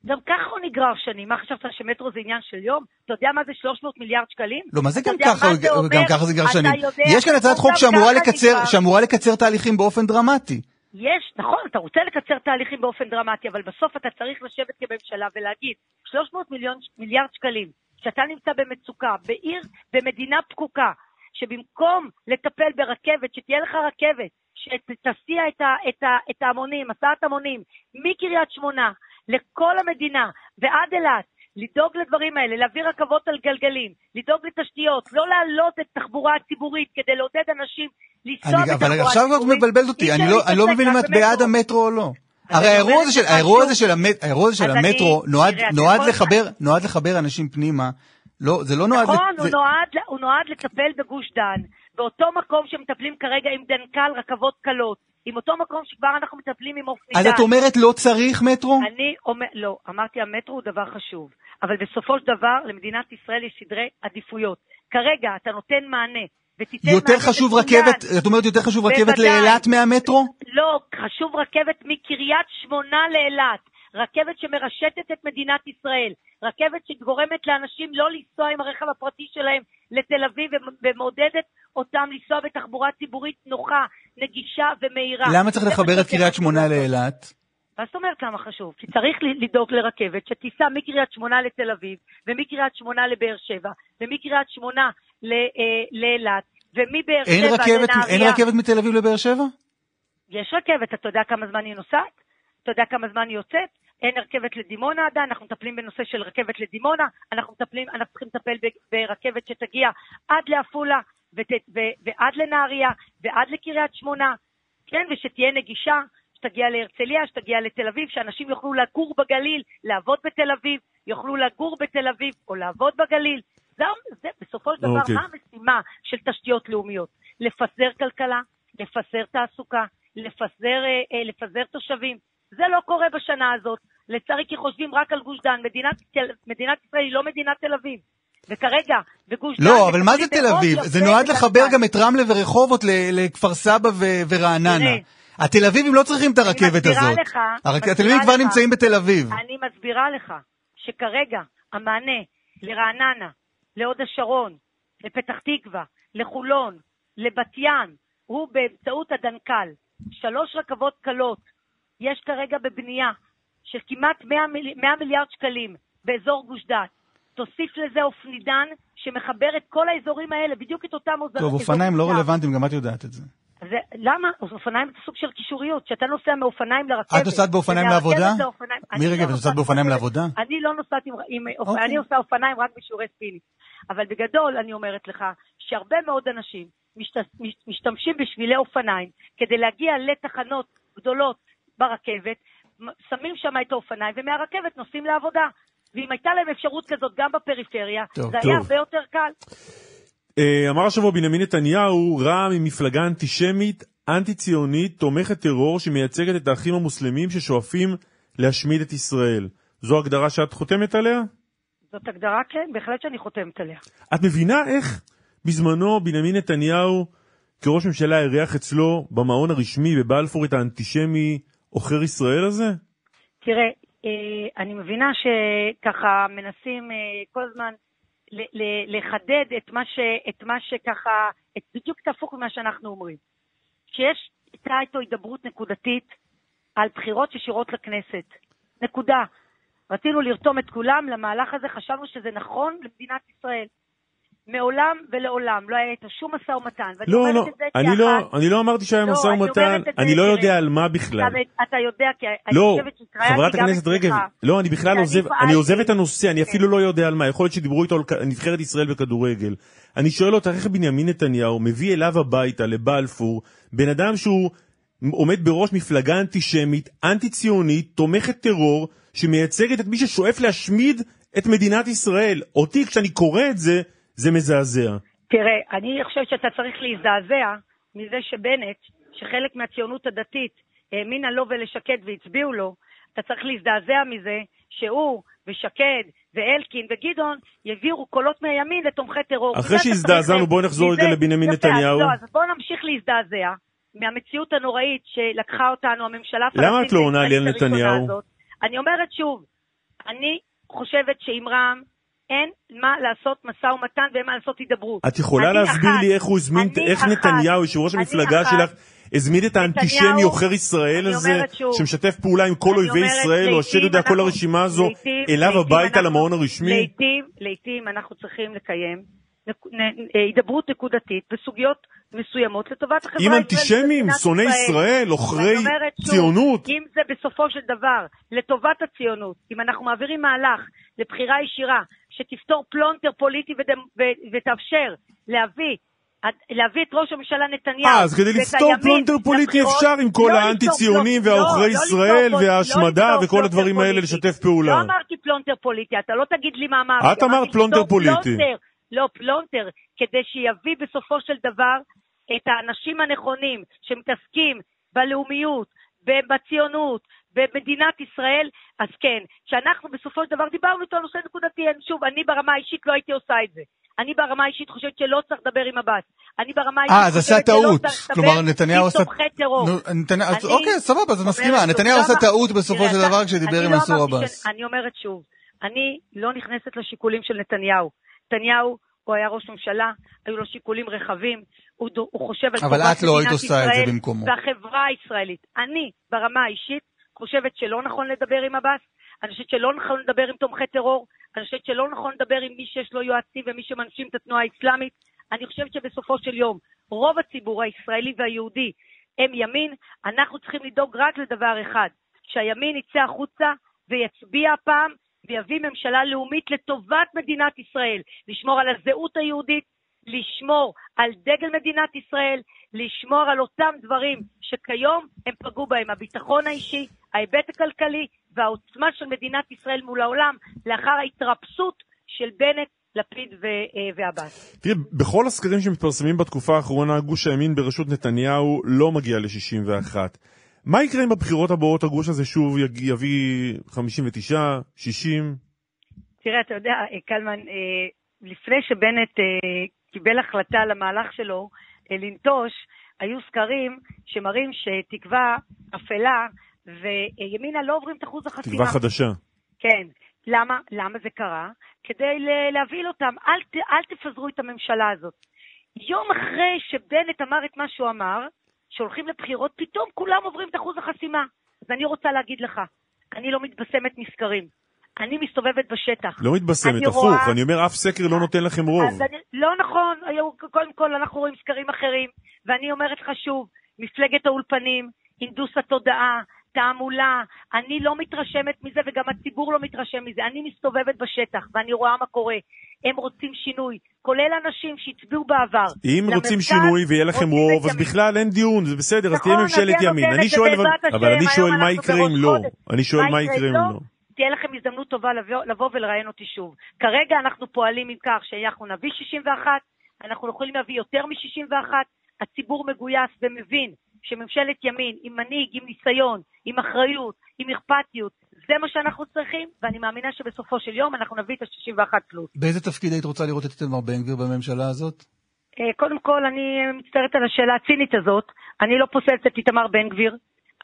גם ככה הוא נגרר שנים. מה חשבת שמטרו זה עניין של יום? אתה יודע מה זה 300 מיליארד שקלים?
לא, מה זה גם ככה,
זה אומר?
גם ככה זה
אתה
שנים.
יודע,
יש כאן הצעת חוק שאמורה לקצר,
נגרר.
שאמורה לקצר תהליכים באופן דרמטי.
יש, נכון, אתה רוצה לקצר תהליכים באופן דרמטי, אבל בסוף אתה צריך לשבת כממשלה ולהגיד, 300 מיליון, מיליארד שקלים, שאתה נמצא במצוקה, בעיר, במדינה פקוקה, שבמקום לטפל ברכבת, שתהיה לך רכבת, שתסיע את, ה, את, ה, את ההמונים, הסעת המונים, מקריית שמונה לכל המדינה ועד אילת, לדאוג לדברים האלה, להביא רכבות על גלגלים, לדאוג לתשתיות, לא להעלות את תחבורה הציבורית כדי לעודד אנשים לנסוע בתחבורה
אבל
ציבורית.
עכשיו את מבלבלת אותי, אני לא, אני לא מבין אם את בעד. המטרו או לא. הרי האירוע הזה של, האירוע הזה. של, המט, האירוע הזה של
אז אני-
המטרו נועד,
תראה,
נועד לחבר, נועד לחבר אנשים פנימה. לא, זה לא נועד...
נכון,
לת-
הוא
זה-
נועד, הוא נועד לטפל בגוש דן, באותו מקום שמטפלים כרגע עם דנקל רכבות קלות, עם אותו מקום שכבר אנחנו מטפלים עם אופנידן.
אז את אומרת לא צריך מטרו?
אני אומר, לא, אמרתי המטרו הוא דבר חשוב, אבל בסופו של דבר למדינת ישראל יש סדרי עדיפויות. כרגע אתה נותן מענה, ותיתן
יותר חשוב. רכבת, את אומרת יותר חשוב רכבת. לאילת מהמטרו?
לא, חשוב רכבת מקריית שמונה לאילת. רכבת שמרשתת את מדינת ישראל. רכבת שגורמת לאנשים לא לנסוע עם הרכב הפרטי שלהם לתל אביב ומעודדת אותם לנסוע בתחבורה ציבורית נוחה, נגישה ומהירה.
למה צריך לחבר את קריית שמונה. לאילת?
מה זאת אומרת למה חשוב? כי צריך לדאוג לרכבת שתיסע מקריית שמונה לתל אביב, ומקריית שמונה לבאר שבע, ומקריית שמונה לאילת, ומבאר שבע
רכבת, אין
לנהריה.
רכבת מתל אביב לבאר שבע?
יש רכבת, אתה יודע כמה זמן היא נוסעת? אתה יודע כמה זמן היא יוצאת? אין רכבת לדימונה עדיין, אנחנו מטפלים בנושא של רכבת לדימונה, אנחנו מטפלים, אנחנו צריכים לטפל ברכבת שתגיע עד לעפולה, ות- ו- ועד לנהריה, ועד לקריית שמונה, כן, ושתהיה נגישה, שתגיע להרצליה, שתגיע לתל אביב, שאנשים יוכלו לגור בגליל, לעבוד בתל אביב, יוכלו לגור בתל אביב או לעבוד בגליל. זה, זה בסופו של דבר,
אוקיי.
מה המשימה של תשתיות לאומיות? לפזר כלכלה, לפזר תעסוקה, לפזר, אה, אה, לפזר תושבים. זה לא קורה בשנה הזאת. לצערי, כי חושבים רק על גוש דן. מדינת, מדינת ישראל היא לא מדינת תל אביב. וכרגע, בגוש דן...
לא, אבל מה זה תל אביב? זה נועד לחבר. גם את רמלה ורחובות לכפר סבא ורעננה. התל אביבים לא צריכים את הרכבת הזאת.
לך,
הרכ-
מסבירה
התל אביבים כבר
לך.
נמצאים בתל אביב.
אני מסבירה לך שכרגע המענה לרעננה, להוד השרון, לפתח תקווה, לחולון, לבת ים, הוא באמצעות הדנקל. שלוש רכבות קלות יש כרגע בבנייה של כמעט 100, מיל... 100 מיליארד שקלים באזור גוש דעת. תוסיף לזה אופנידן שמחבר את כל האזורים האלה, בדיוק את אותם אזורים.
טוב, אופניים לא רלוונטיים, גם את יודעת את זה.
זה, למה? אופניים זה סוג של קישוריות. כשאתה נוסע מאופניים לרכבת...
את נוסעת באופניים לעבודה? מירי
לא
רגב, את נוסעת באופניים. לעבודה?
אני לא נוסעת עם... עם.
אוקיי.
אני עושה אופניים רק בשיעורי ספינים. אבל בגדול, אני אומרת לך, שהרבה מאוד אנשים משת... מש- משתמשים בשבילי אופניים כדי להגיע לתחנות גדולות ברכבת, שמים שם את האופניים, ומהרכבת נוסעים לעבודה. ואם הייתה להם אפשרות כזאת גם בפריפריה,
טוב,
זה
טוב.
היה הרבה יותר קל.
אה, אמר השבוע בנימין נתניהו, רע"מ היא מפלגה אנטישמית, אנטי-ציונית, תומכת טרור שמייצגת את האחים המוסלמים ששואפים להשמיד את ישראל. זו הגדרה שאת חותמת עליה?
זאת הגדרה, כן, בהחלט שאני חותמת עליה.
את מבינה איך בזמנו בנימין נתניהו כראש ממשלה אירח אצלו במעון הרשמי בבלפור את האנטישמי עוכר ישראל הזה?
תראה, אה, אני מבינה שככה מנסים אה, כל הזמן לחדד את מה, ש, את מה שככה, את, בדיוק את ההפוך ממה שאנחנו אומרים. שיש הייתה איתו הידברות נקודתית על בחירות ישירות לכנסת. נקודה. רצינו לרתום את כולם למהלך הזה, חשבנו שזה נכון למדינת ישראל. מעולם ולעולם לא היה איתו שום משא ומתן.
לא, לא, אני לא, אני לא אמרתי שהיה
לא,
משא ומתן, אני לא יודע על מה בכלל.
אתה, יודע, כי אני
לא,
חושבת שהתראיינתי
חברת
גם
הכנסת רגב,
אצלך.
לא, אני בכלל עוזב, אני עוזב את הנושא, אני אפילו לא יודע על מה, יכול להיות שדיברו איתו על נבחרת ישראל בכדורגל. אני שואל אותך איך בנימין נתניהו מביא אליו הביתה, לבלפור, בן אדם שהוא עומד בראש מפלגה אנטישמית, אנטי-ציונית, תומכת טרור, שמייצגת את מי ששואף להשמיד את מדינת ישראל. אותי, כשאני קורא את זה, זה מזעזע.
תראה, אני חושבת שאתה צריך להזדעזע מזה שבנט, שחלק מהציונות הדתית האמינה לו ולשקד והצביעו לו, אתה צריך להזדעזע מזה שהוא ושקד ואלקין וגדעון יעבירו קולות מהימין לתומכי טרור.
אחרי שהזדעזענו, בואי נחזור רגע לבנימין נתניהו.
לא, אז בואו נמשיך להזדעזע מהמציאות הנוראית שלקחה אותנו הממשלה
למה את לא עונה לי על נתניהו?
הזאת. אני אומרת שוב, אני חושבת שעם רע"מ אין מה לעשות משא ומתן ואין מה לעשות הידברות.
את יכולה להסביר
אחת,
לי איך הוא הזמין, איך
אחת,
נתניהו, יושב ראש המפלגה
אחת.
שלך, הזמין את האנטישמי עוכר ישראל הזה,
שוב,
שמשתף פעולה עם כל אויבי ישראל, או השד יודע כל הרשימה הזו,
לעתים-
אליו
לעתים
הביתה
אנחנו-
למעון הרשמי?
לעתים, לעתים אנחנו צריכים לקיים הידברות נקודתית בסוגיות מסוימות לטובת החברה
עם
הישראלית
אנטישמים,
ומדינת
שונאי ישראל, עוכרי
שוב,
ציונות.
אם זה בסופו של דבר לטובת הציונות, אם אנחנו מעבירים מהלך לבחירה ישירה שתפתור פלונטר פוליטי ודמ, ו, ותאפשר להביא להביא את ראש הממשלה נתניהו.
אה, אז כדי לפתור פלונטר פוליטי
לבחירות,
אפשר עם כל
לא
האנטי-ציונים
לא,
והעוכרי
לא
ישראל וההשמדה
לא
וכל הדברים האלה
פוליטי.
לשתף פעולה.
לא אמרתי פלונטר פוליטי, אתה לא תגיד לי מה אמרתי.
את אמרת פלונטר פוליטי.
לא, פלונטר, כדי שיביא בסופו של דבר את האנשים הנכונים שמתעסקים בלאומיות, בציונות, במדינת ישראל, אז כן, כשאנחנו בסופו של דבר דיברנו איתו על נושא נקודתי, שוב, אני ברמה האישית לא הייתי עושה את זה. אני ברמה האישית חושבת שלא צריך לדבר עם עבאס. אני ברמה האישית
אה, אז עשה
חושבת שלא. צריך לדבר
כלומר, נתניהו
עם
עשה...
תומכי טרור.
נו, נתניהו- אז
אני
אוקיי, סבבה, אז מסכימה. נתניהו עשה טעות בסופו של דבר כשדיבר עם
לא
מנסור עבאס.
אני אומרת שוב, אני לא נכנסת לשיקולים של נתניהו. נתניהו, הוא היה ראש ממשלה, היו לו שיקולים רחבים, הוא, דו- הוא חושב על
אבל
טובת
לא
מדינת
זה
ישראל. והחברה הישראלית. אני, ברמה האישית, חושבת שלא נכון לדבר עם עבאס, אני חושבת שלא נכון לדבר עם תומכי טרור, אני חושבת שלא נכון לדבר עם מי שיש לו יועצים ומי שמנשים את התנועה האסלאמית. אני חושבת שבסופו של יום, רוב הציבור הישראלי והיהודי הם ימין, אנחנו צריכים לדאוג רק לדבר אחד, שהימין יצא החוצה ויצביע הפעם ויביא ממשלה לאומית לטובת מדינת ישראל, לשמור על הזהות היהודית, לשמור על דגל מדינת ישראל, לשמור על אותם דברים שכיום הם פגעו בהם, הביטחון האישי, ההיבט הכלכלי והעוצמה של מדינת ישראל מול העולם לאחר ההתרפסות של בנט, לפיד אה, ועבאס.
תראי, בכל הסקרים שמתפרסמים בתקופה האחרונה, גוש הימין בראשות נתניהו לא מגיע ל-61. מה יקרה אם בבחירות הבאות הגוש הזה שוב יביא 59, 60?
תראה, אתה יודע, אה, קלמן, אה, לפני שבנט אה, קיבל החלטה על המהלך שלו לנטוש, היו סקרים שמראים שתקווה אפלה וימינה לא עוברים את אחוז החסימה.
תקווה חדשה.
כן. למה? למה זה קרה? כדי להבהיל אותם. אל, אל תפזרו את הממשלה הזאת. יום אחרי שבנט אמר את מה שהוא אמר, שהולכים לבחירות, פתאום כולם עוברים את אחוז החסימה. אז אני רוצה להגיד לך, אני לא מתבשמת מסקרים. אני מסתובבת בשטח.
לא מתבשמת,
אני
הפוך,
רואה-
אני אומר, אף סקר לא נותן לכם רוב.
אני, לא נכון, קודם כל אנחנו רואים סקרים אחרים, ואני אומרת לך שוב, מפלגת האולפנים, הנדוס התודעה, תעמולה, אני לא מתרשמת מזה וגם הציבור לא מתרשם מזה. אני מסתובבת בשטח ואני רואה מה קורה. הם רוצים שינוי, כולל אנשים שהצביעו בעבר.
אם רוצים
למרכז,
שינוי ויהיה לכם
רוצים
רוב, אז
ימין.
בכלל אין דיון, זה בסדר, אז תהיה
נכון,
ממשלת ימין. אני שואל, אבל
השם,
אני שואל מה יקרה אם לא. אני שואל מה
יקרה
אם לא.
תהיה לכם הזדמנות טובה לבוא, לבוא ולראיין אותי שוב. כרגע אנחנו פועלים עם כך שאנחנו נביא 61, אנחנו יכולים להביא יותר מ-61, הציבור מגויס ומבין שממשלת ימין עם מנהיג, עם ניסיון, עם אחריות, עם אכפתיות, זה מה שאנחנו צריכים, ואני מאמינה שבסופו של יום אנחנו נביא את ה-61 פלוס.
באיזה תפקיד היית רוצה לראות את איתמר בן גביר בממשלה הזאת?
אה, קודם כל, אני מצטערת על השאלה הצינית הזאת. אני לא פוסלת את איתמר בן גביר,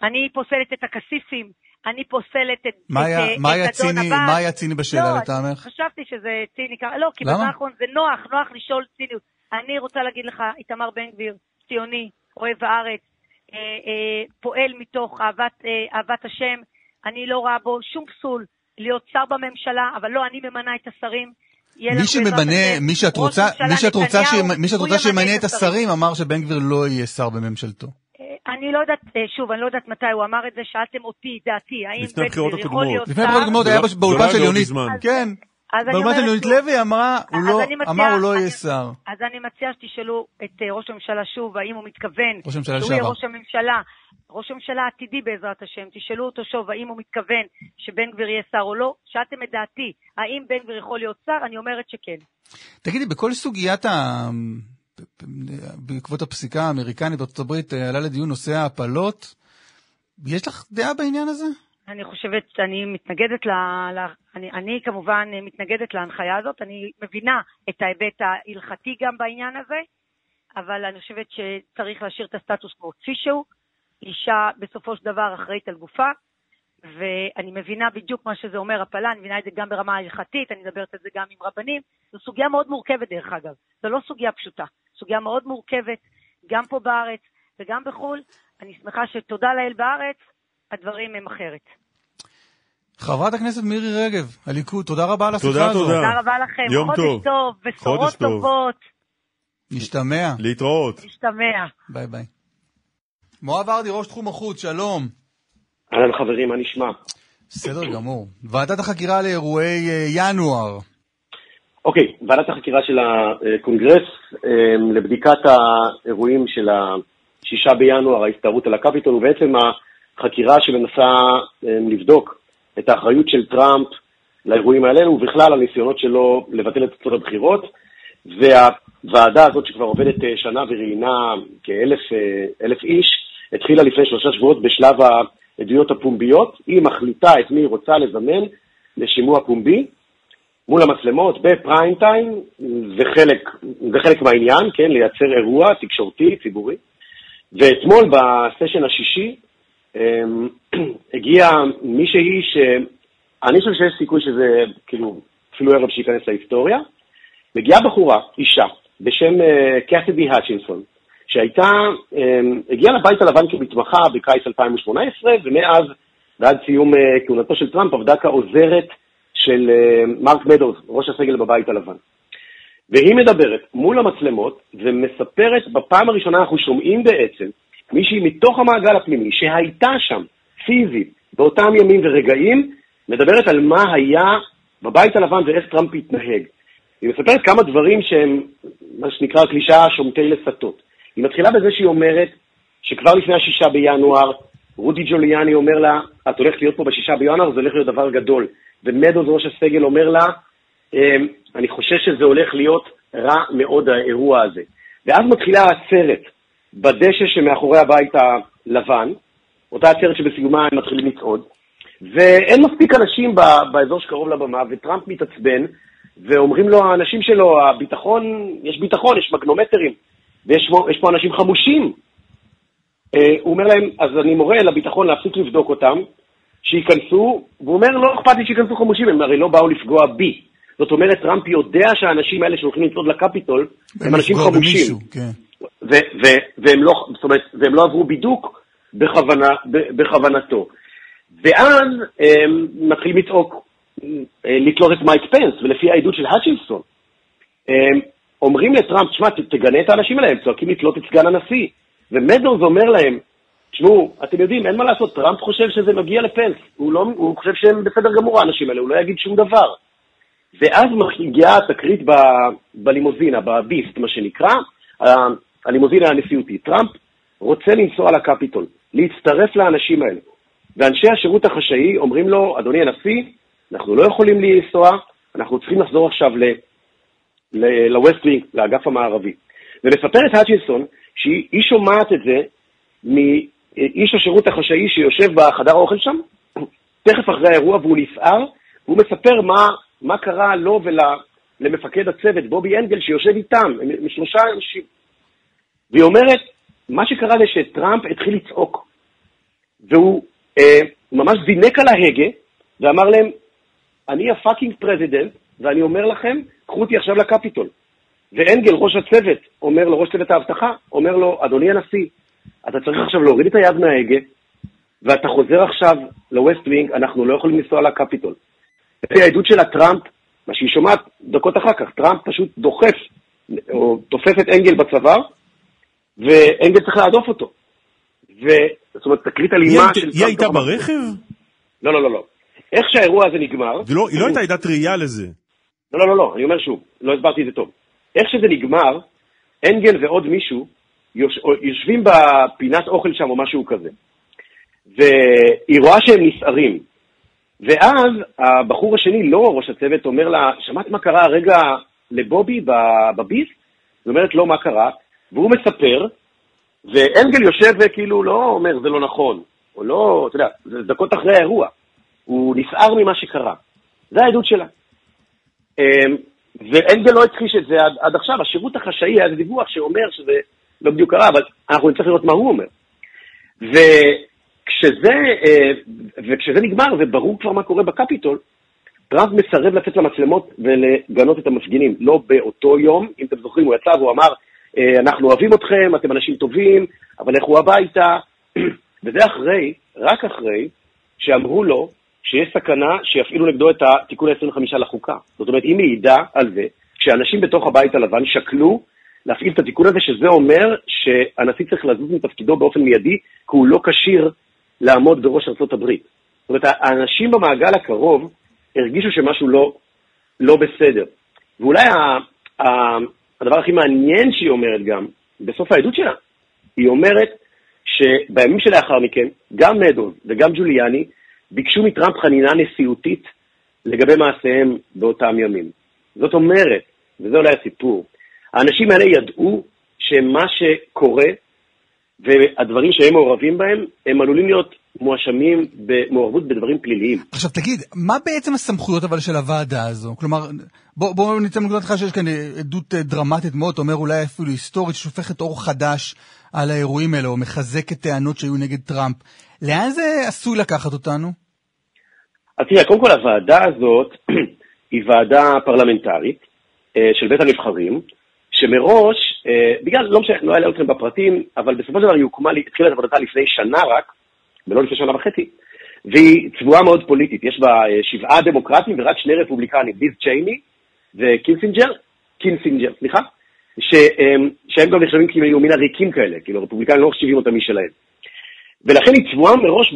אני פוסלת את הכסיפים, אני פוסלת את,
מה
את,
היה-
אה,
מה
את
היה ציני-
עבאס.
מה היה ציני בשאלה
לא,
לטעמך?
חשבתי שזה ציני, לא, כי? בזמן האחרון זה נוח, נוח לשאול ציניות. אני רוצה להגיד לך, איתמר בן גביר, ציוני, אוהב הארץ, פועל מתוך אהבת, אה, אהבת השם, אני לא רואה בו שום פסול להיות שר בממשלה, אבל לא אני ממנה את השרים.
מי שממנה, מי שאת רוצה, מי שאת רוצה
נתניהו,
שימ- מי שאת רוצה
ימנה
שימנה את השרים אמר שבן גביר לא יהיה שר בממשלתו.
אה, אני לא יודעת, אה, שוב, אני לא יודעת מתי הוא אמר את זה, שאלתם אותי, דעתי, האם
לפני
בן גביר יכול. להיות
לפני
שר?
הבחירות הקודמות
זה
היה
לא-
באולפן
לא
של יונית. כן,
אז אני אומרת שוב,
לוי אמרה, הוא לא,
אני מציעה-
אמר הוא לא יהיה שר.
אז אני מציעה שתשאלו את אה, ראש הממשלה שוב, האם הוא מתכוון
ראש הממשלה
שהוא יהיה. ראש הממשלה, ראש הממשלה העתידי בעזרת השם, תשאלו אותו שוב, האם הוא מתכוון שבן גביר יהיה שר או לא, שאלתם את דעתי, האם בן גביר יכול להיות שר, אני אומרת שכן.
תגידי, בכל סוגיית ה... בעקבות הפסיקה האמריקנית בארצות הברית אה, עלה לדיון נושא ההפלות, יש לך דעה בעניין הזה?
אני חושבת שאני מתנגדת ל... ל... אני, אני כמובן מתנגדת להנחיה הזאת, אני מבינה את ההיבט ההלכתי גם בעניין הזה, אבל אני חושבת שצריך להשאיר את הסטטוס קוו כפי שהוא. אישה בסופו של דבר אחראית על גופה, ואני מבינה בדיוק מה שזה אומר הפלה, אני מבינה את זה גם ברמה ההלכתית, אני מדברת על זה גם עם רבנים. זו סוגיה מאוד מורכבת דרך אגב, זו לא סוגיה פשוטה, סוגיה מאוד מורכבת, גם פה בארץ וגם בחו"ל. אני שמחה שתודה לאל בארץ, הדברים הם אחרת.
חברת הכנסת מירי רגב, הליכוד, תודה רבה על השיחה
תודה,
הזו.
תודה.
תודה רבה לכם,
יום
חודש
טוב.
טוב, בשורות
חודש טוב.
טובות,
נשתמע.
להתראות.
נשתמע.
ביי ביי. מואב ארדי, ראש תחום החוץ, שלום.
אהלן חברים, מה נשמע?
בסדר גמור. ועדת החקירה לאירועי אה, ינואר.
אוקיי, ועדת החקירה של הקונגרס אה, לבדיקת האירועים של השישה בינואר, ההסתערות על הקפיטול, ובעצם החקירה שמנסה אה, לבדוק את האחריות של טראמפ לאירועים האלה, ובכלל הניסיונות שלו לבטל את תוצאות הבחירות. והוועדה הזאת שכבר עובדת אה, שנה וראיינה כאלף אה, איש, התחילה לפני שלושה שבועות בשלב העדויות הפומביות. היא מחליטה את מי היא רוצה לזמן לשימוע פומבי מול המצלמות בפריים טיים, זה חלק מהעניין, כן, לייצר אירוע תקשורתי, ציבורי. ואתמול בסשן השישי אמ, *clears throat* הגיע מישהי שאני חושב שיש סיכוי שזה כאילו אפילו ערב שייכנס להיסטוריה. מגיעה בחורה, אישה, בשם אה, קאסידי האצ'ינסון, שהייתה, אמ, הגיעה לבית הלבן כמתמחה בקיץ 2018, ומאז ועד סיום אה, כהונתו של טראמפ עבדה כעוזרת של אה, מרק מדוז, ראש הסגל בבית הלבן. והיא מדברת מול המצלמות ומספרת, בפעם הראשונה אנחנו שומעים בעצם מישהי מתוך המעגל הפנימי שהייתה שם פיזית באותם ימים ורגעים, מדברת על מה היה בבית הלבן ואיך טראמפ התנהג. היא מספרת כמה דברים שהם, מה שנקרא קלישאה, שומטי לסטות. היא מתחילה בזה שהיא אומרת שכבר לפני השישה בינואר, רודי ג'וליאני אומר לה, את הולכת להיות פה בשישה בינואר, זה הולך להיות דבר גדול. ומדוז, ראש הסגל, אומר לה, "אמ, אני חושב שזה הולך להיות רע מאוד האירוע הזה. ואז מתחילה העצרת בדשא שמאחורי הבית הלבן, אותה עצרת שבסיומה הם מתחילים לצעוד, ואין מספיק אנשים באזור שקרוב לבמה, וטראמפ מתעצבן, ואומרים לו האנשים שלו, הביטחון, יש ביטחון, יש מגנומטרים, ויש פה, יש פה אנשים חמושים. אה, הוא אומר להם, אז אני מורה לביטחון להפסיק לבדוק אותם, שייכנסו, והוא אומר, לא אכפת לי שייכנסו חמושים, הם הרי לא באו לפגוע בי. זאת אומרת, טראמפ יודע שהאנשים האלה שהולכים לצעוד לקפיטול הם אנשים חמושים.
במישהו, כן.
ו- ו- והם, לא, זאת אומרת, והם לא עברו בידוק בכוונה, בכוונתו. ואז הם מתחילים לצעוק, אה, לתלות את מייק פנס, ולפי העדות של האצ'ינסון, אומרים לטראמפ, תשמע, תגנה את האנשים האלה, הם צועקים לתלות את סגן הנשיא. ומדורס אומר להם, תשמעו, אתם יודעים, אין מה לעשות, טראמפ חושב שזה מגיע לפנס, הוא, לא, הוא חושב שהם בסדר גמור האנשים האלה, הוא לא יגיד שום דבר. ואז מגיעה התקרית ב- בלימוזינה, בביסט, מה שנקרא, הלימוזינה הנשיאותית. טראמפ רוצה לנסוע לקפיטול, להצטרף לאנשים האלה. ואנשי השירות החשאי אומרים לו, אדוני הנשיא, אנחנו לא יכולים לנסוע, אנחנו צריכים לחזור עכשיו לווסט וינג, לאגף המערבי. ומספרת האצ'ינסון שהיא שומעת את זה מאיש השירות החשאי שיושב בחדר האוכל שם, *clears throat* תכף אחרי האירוע, והוא נסער, והוא מספר מה, מה קרה לו ולמפקד הצוות, בובי אנגל, שיושב איתם, הם שלושה אנשים. והיא אומרת, מה שקרה זה שטראמפ התחיל לצעוק, והוא אה, ממש זינק על ההגה, ואמר להם, אני ה fucking president, ואני אומר לכם, קחו אותי עכשיו לקפיטול. ואנגל, ראש הצוות, אומר לו, ראש צוות האבטחה, אומר לו, אדוני הנשיא, אתה צריך עכשיו להוריד את היד מההגה, ואתה חוזר עכשיו לווסט וינג, אנחנו לא יכולים לנסוע לקפיטול. לפי העדות של הטראמפ, מה שהיא שומעת דקות אחר כך, טראמפ פשוט דוחף, או תופס את אנגל בצוואר, ואנגל צריך להדוף אותו. ו... זאת אומרת, תקרית
היא
אלימה של...
היא הייתה ברכב?
לא, לא, לא, לא. איך שהאירוע הזה נגמר...
ולא- היא לא הייתה עדת ראייה לזה.
לא, לא, לא, לא, אני אומר שוב, לא הסברתי את זה טוב. איך שזה נגמר, אנגל ועוד מישהו יוש, יושבים בפינת אוכל שם או משהו כזה. והיא רואה שהם נסערים. ואז הבחור השני, לא ראש הצוות, אומר לה, שמעת מה קרה הרגע לבובי בביס? היא אומרת, לא, מה קרה? והוא מספר, ואנגל יושב וכאילו לא אומר, זה לא נכון. או לא, אתה יודע, זה דקות אחרי האירוע. הוא נסער ממה שקרה. זה העדות שלה. אמ, ואנגל לא הכחיש את זה עד, עד עכשיו, השירות החשאי היה דיווח שאומר שזה לא בדיוק קרה, אבל אנחנו נצטרך לראות מה הוא אומר. וכשזה, אה, וכשזה נגמר וברור כבר מה קורה בקפיטול, טראמפ מסרב לצאת למצלמות ולגנות את המפגינים. לא באותו יום, אם אתם זוכרים, הוא יצא והוא אמר, אנחנו אוהבים אתכם, אתם אנשים טובים, אבל לכו הביתה. *clears throat* וזה אחרי, רק אחרי, שאמרו לו שיש סכנה שיפעילו נגדו את התיקון ה-25 לחוקה. זאת אומרת, היא מעידה על זה שאנשים בתוך הבית הלבן שקלו להפעיל את התיקון הזה, שזה אומר שהנשיא צריך לזוז מתפקידו באופן מיידי, כי הוא לא כשיר לעמוד בראש הברית. זאת אומרת, האנשים במעגל הקרוב הרגישו שמשהו לא, לא בסדר. ואולי ה, ה, הדבר הכי מעניין שהיא אומרת גם, בסוף העדות שלה, היא אומרת שבימים שלאחר מכן, גם מדוז וגם ג'וליאני ביקשו מטראמפ חנינה נשיאותית לגבי מעשיהם באותם ימים. זאת אומרת, וזה אולי הסיפור, האנשים האלה ידעו שמה שקורה והדברים שהם מעורבים בהם, הם עלולים להיות מואשמים במעורבות בדברים פליליים.
עכשיו תגיד, מה בעצם הסמכויות אבל של הוועדה הזו? כלומר, בוא, בוא נצא מנקודת הנחה שיש כאן עדות אה, דרמטית מאוד, אתה אומר אולי אפילו היסטורית, ששופכת אור חדש על האירועים האלה, או מחזקת טענות שהיו נגד טראמפ. לאן זה עשוי לקחת אותנו?
אז תראה, קודם כל הוועדה הזאת *clears throat* היא ועדה פרלמנטרית אה, של בית הנבחרים, שמראש, אה, בגלל, לא משנה, לא אעלה אתכם בפרטים, אבל בסופו של דבר היא הוקמה, התחילה את עבודתה לפני שנה רק, ולא לפני שנה וחצי, והיא צבועה מאוד פוליטית. יש בה אה, שבעה דמוקרטים ורק שני רפובליקנים, ביז צ'ייני וקינזינג'ר, קינזינגר, סליחה, שהם, שהם גם נחשבים כאילו מאווריקים כאלה, כאילו הרפובליקנים לא מחשיבים אותם משלהם. ולכן היא צבועה מראש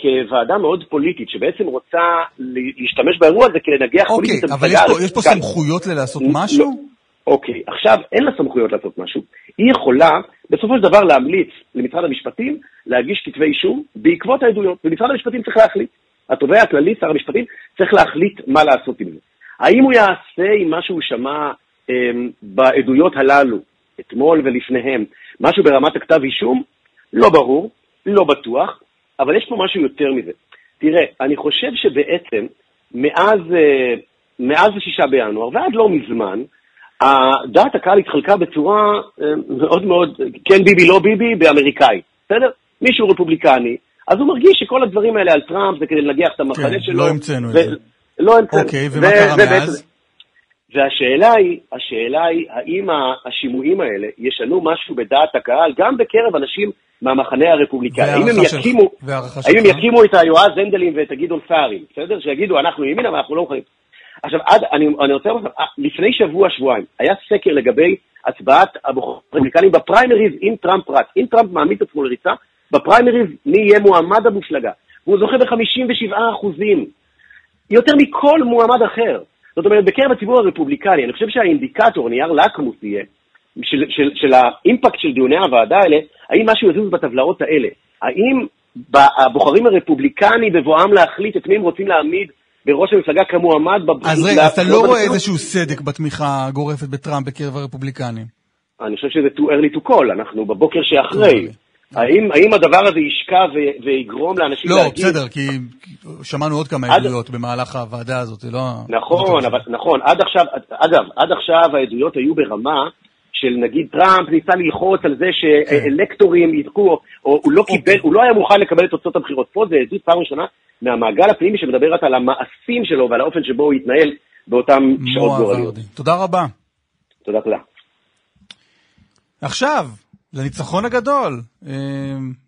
כוועדה מאוד פוליטית, שבעצם רוצה להשתמש באירוע הזה כדי לנגח
אוקיי,
פוליטית את
אבל יש פה, יש פה
הרפובליקנית.
סמכויות לעשות
לא.
משהו?
אוקיי, עכשיו אין לה סמכויות לעשות משהו. היא יכולה בסופו של דבר להמליץ למשרד המשפטים להגיש כתבי אישום בעקבות העדויות, ומשרד המשפטים צריך להחליט. התובע הכללי, שר המשפטים, צריך להחליט מה לעשות עם זה. האם הוא יעשה עם מה שהוא שמע אמ, בעדויות הללו, אתמול ולפניהם, משהו ברמת הכתב אישום? לא ברור, לא בטוח, אבל יש פה משהו יותר מזה. תראה, אני חושב שבעצם מאז, אה, מאז השישה בינואר ועד לא מזמן, דעת הקהל התחלקה בצורה אה, מאוד מאוד, כן ביבי, לא ביבי, באמריקאי, בסדר? מישהו רפובליקני, אז הוא מרגיש שכל הדברים האלה על טראמפ זה כדי לנגח את המחנה
כן,
שלו.
לא המצאנו את
ו-
זה.
לא המצאנו.
אוקיי, ומה קרה מאז?
והשאלה היא, השאלה היא, האם השימועים האלה ישנו משהו בדעת הקהל, גם בקרב אנשים מהמחנה הרפובליקני. האם הם יקימו, האם הם יקימו את היועז הנדלים ואת הגדעון סערים, בסדר? שיגידו, אנחנו ימינה ואנחנו לא מוכנים. עכשיו, עד, אני, אני רוצה לומר לכם, לפני שבוע, שבועיים, היה סקר לגבי הצבעת הרפובליקנים בפריימריז עם טראמפ רץ. אם טראמפ מעמיד את עצמו לריצה, בפריימריז מי יהיה מועמד המפלגה. והוא זוכה ב-57 אחוזים, יותר מכל מועמד אחר. זאת אומרת, בקרב הציבור הרפובליקני, אני חושב שהאינדיקטור, נייר לקמוס יהיה, של, של, של ה impact של דיוני הוועדה האלה, האם משהו יזוז בטבלאות האלה? האם הבוחרים הרפובליקני בבואם להחליט את מי הם רוצים להעמיד בראש המפלגה כמועמד בבחירה...
אז רגע, אתה לא רואה איזשהו סדק בתמיכה הגורפת בטראמפ בקרב הרפובליקנים?
אני חושב שזה too early to call, אנחנו בבוקר שאחרי. האם, האם הדבר הזה ישקע ו- ויגרום לאנשים
לא,
להגיד...
לא, בסדר, כי שמענו עוד כמה עד... עדויות במהלך הוועדה הזאת, זה לא...
נכון, אבל, נכון, עד עכשיו, אגב, עד עכשיו העדויות היו ברמה של נגיד טראמפ ניסה ללחוץ על זה שאלקטורים ידחו, או הוא לא קיבל, הוא לא היה מוכן לקבל את תוצאות הבחירות. פה זה עדות פעם ראשונה מהמעגל הפנימי שמדברת על המעשים שלו ועל האופן שבו הוא התנהל באותן שעות גורליות.
תודה רבה.
תודה, תודה.
עכשיו, לניצחון הגדול,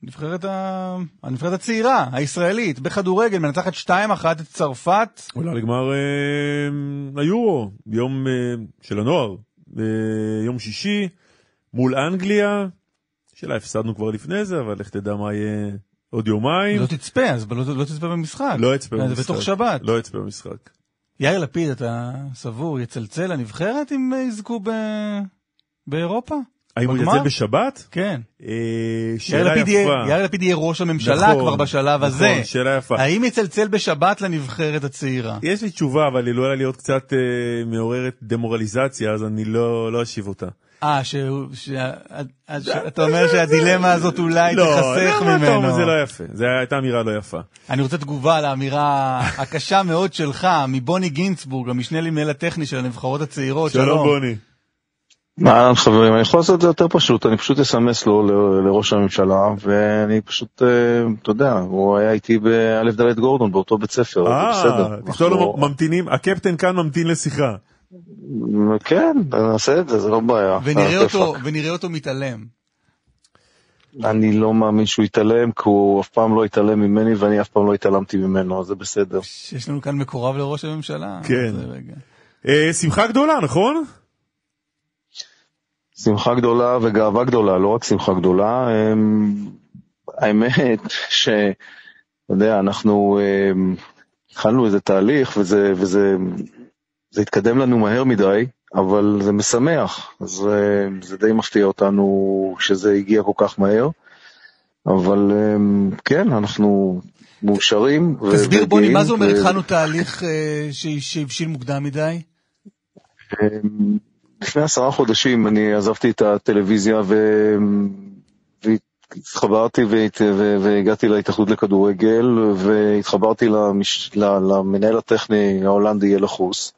נבחרת, ה... הנבחרת הצעירה, הישראלית, בכדורגל, מנצחת 2-1 את צרפת.
עולה לגמר אה, היורו, יום אה, של הנוער, אה, יום שישי, מול אנגליה, שאלה הפסדנו כבר לפני זה, אבל לך תדע מה יהיה עוד יומיים.
לא תצפה, אז לא, לא תצפה במשחק.
לא אצפה במשחק.
זה בתוך שבת.
לא אצפה במשחק.
יאיר לפיד, אתה סבור, יצלצל לנבחרת אם יזכו ב... באירופה?
האם הוא יצא בשבת?
כן.
אה, שאלה יפה.
יאיר לפיד יהיה ראש הממשלה
נכון,
כבר בשלב
נכון,
הזה.
נכון, שאלה יפה.
האם יצלצל בשבת לנבחרת הצעירה?
יש לי תשובה, אבל היא לא עלולה להיות קצת אה, מעוררת דמורליזציה, אז אני לא, לא אשיב אותה.
אה, שאתה אומר שהדילמה הזאת אולי
לא,
תחסך ממנו.
זה לא יפה, זו הייתה אמירה לא יפה.
אני רוצה תגובה לאמירה הקשה מאוד שלך, מבוני גינצבורג, המשנה למנהל הטכני של הנבחרות הצעירות.
שלום, שלום בוני.
אהלן חברים, אני יכול לעשות את זה יותר פשוט, אני פשוט אסמס לו לראש הממשלה, ואני פשוט, אתה יודע, הוא היה איתי באלף דלת גורדון באותו בית ספר, זה בסדר.
אה, תכתוב לו ממתינים, הקפטן כאן ממתין לשיחה.
כן, נעשה את זה, זה לא בעיה.
ונראה אותו מתעלם.
אני לא מאמין שהוא יתעלם, כי הוא אף פעם לא יתעלם ממני, ואני אף פעם לא התעלמתי ממנו, אז זה בסדר.
יש לנו כאן מקורב לראש הממשלה.
כן. שמחה גדולה, נכון?
שמחה גדולה וגאווה גדולה, לא רק שמחה גדולה. האמת ש... אתה יודע, אנחנו התחלנו איזה תהליך וזה, וזה זה התקדם לנו מהר מדי, אבל זה משמח. אז זה די מפתיע אותנו שזה הגיע כל כך מהר. אבל כן, אנחנו מאושרים.
תסביר בוני, מה זה אומר התחלנו תהליך שהבשיל מוקדם מדי?
לפני עשרה חודשים אני עזבתי את הטלוויזיה ו... והתחברתי והגעתי להתאחדות לכדורגל והתחברתי למש... למנהל הטכני ההולנדי ילחוס.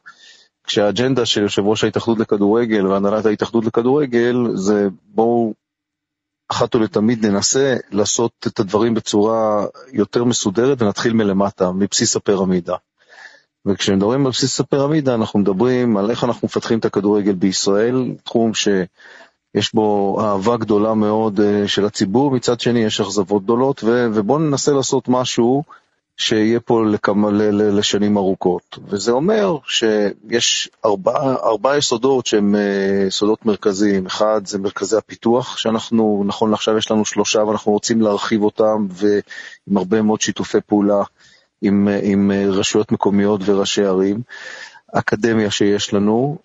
כשהאג'נדה של יושב ראש ההתאחדות לכדורגל והנהלת ההתאחדות לכדורגל זה בואו אחת ולתמיד ננסה לעשות את הדברים בצורה יותר מסודרת ונתחיל מלמטה, מבסיס הפירמידה. וכשמדברים על בסיס הפירמידה, אנחנו מדברים על איך אנחנו מפתחים את הכדורגל בישראל, תחום שיש בו אהבה גדולה מאוד של הציבור, מצד שני יש אכזבות גדולות, ובואו ננסה לעשות משהו שיהיה פה לכמה, לשנים ארוכות. וזה אומר שיש ארבע, ארבע יסודות שהם יסודות מרכזיים. אחד זה מרכזי הפיתוח, שאנחנו, נכון לעכשיו יש לנו שלושה ואנחנו רוצים להרחיב אותם, ועם הרבה מאוד שיתופי פעולה. עם, עם רשויות מקומיות וראשי ערים, אקדמיה שיש לנו,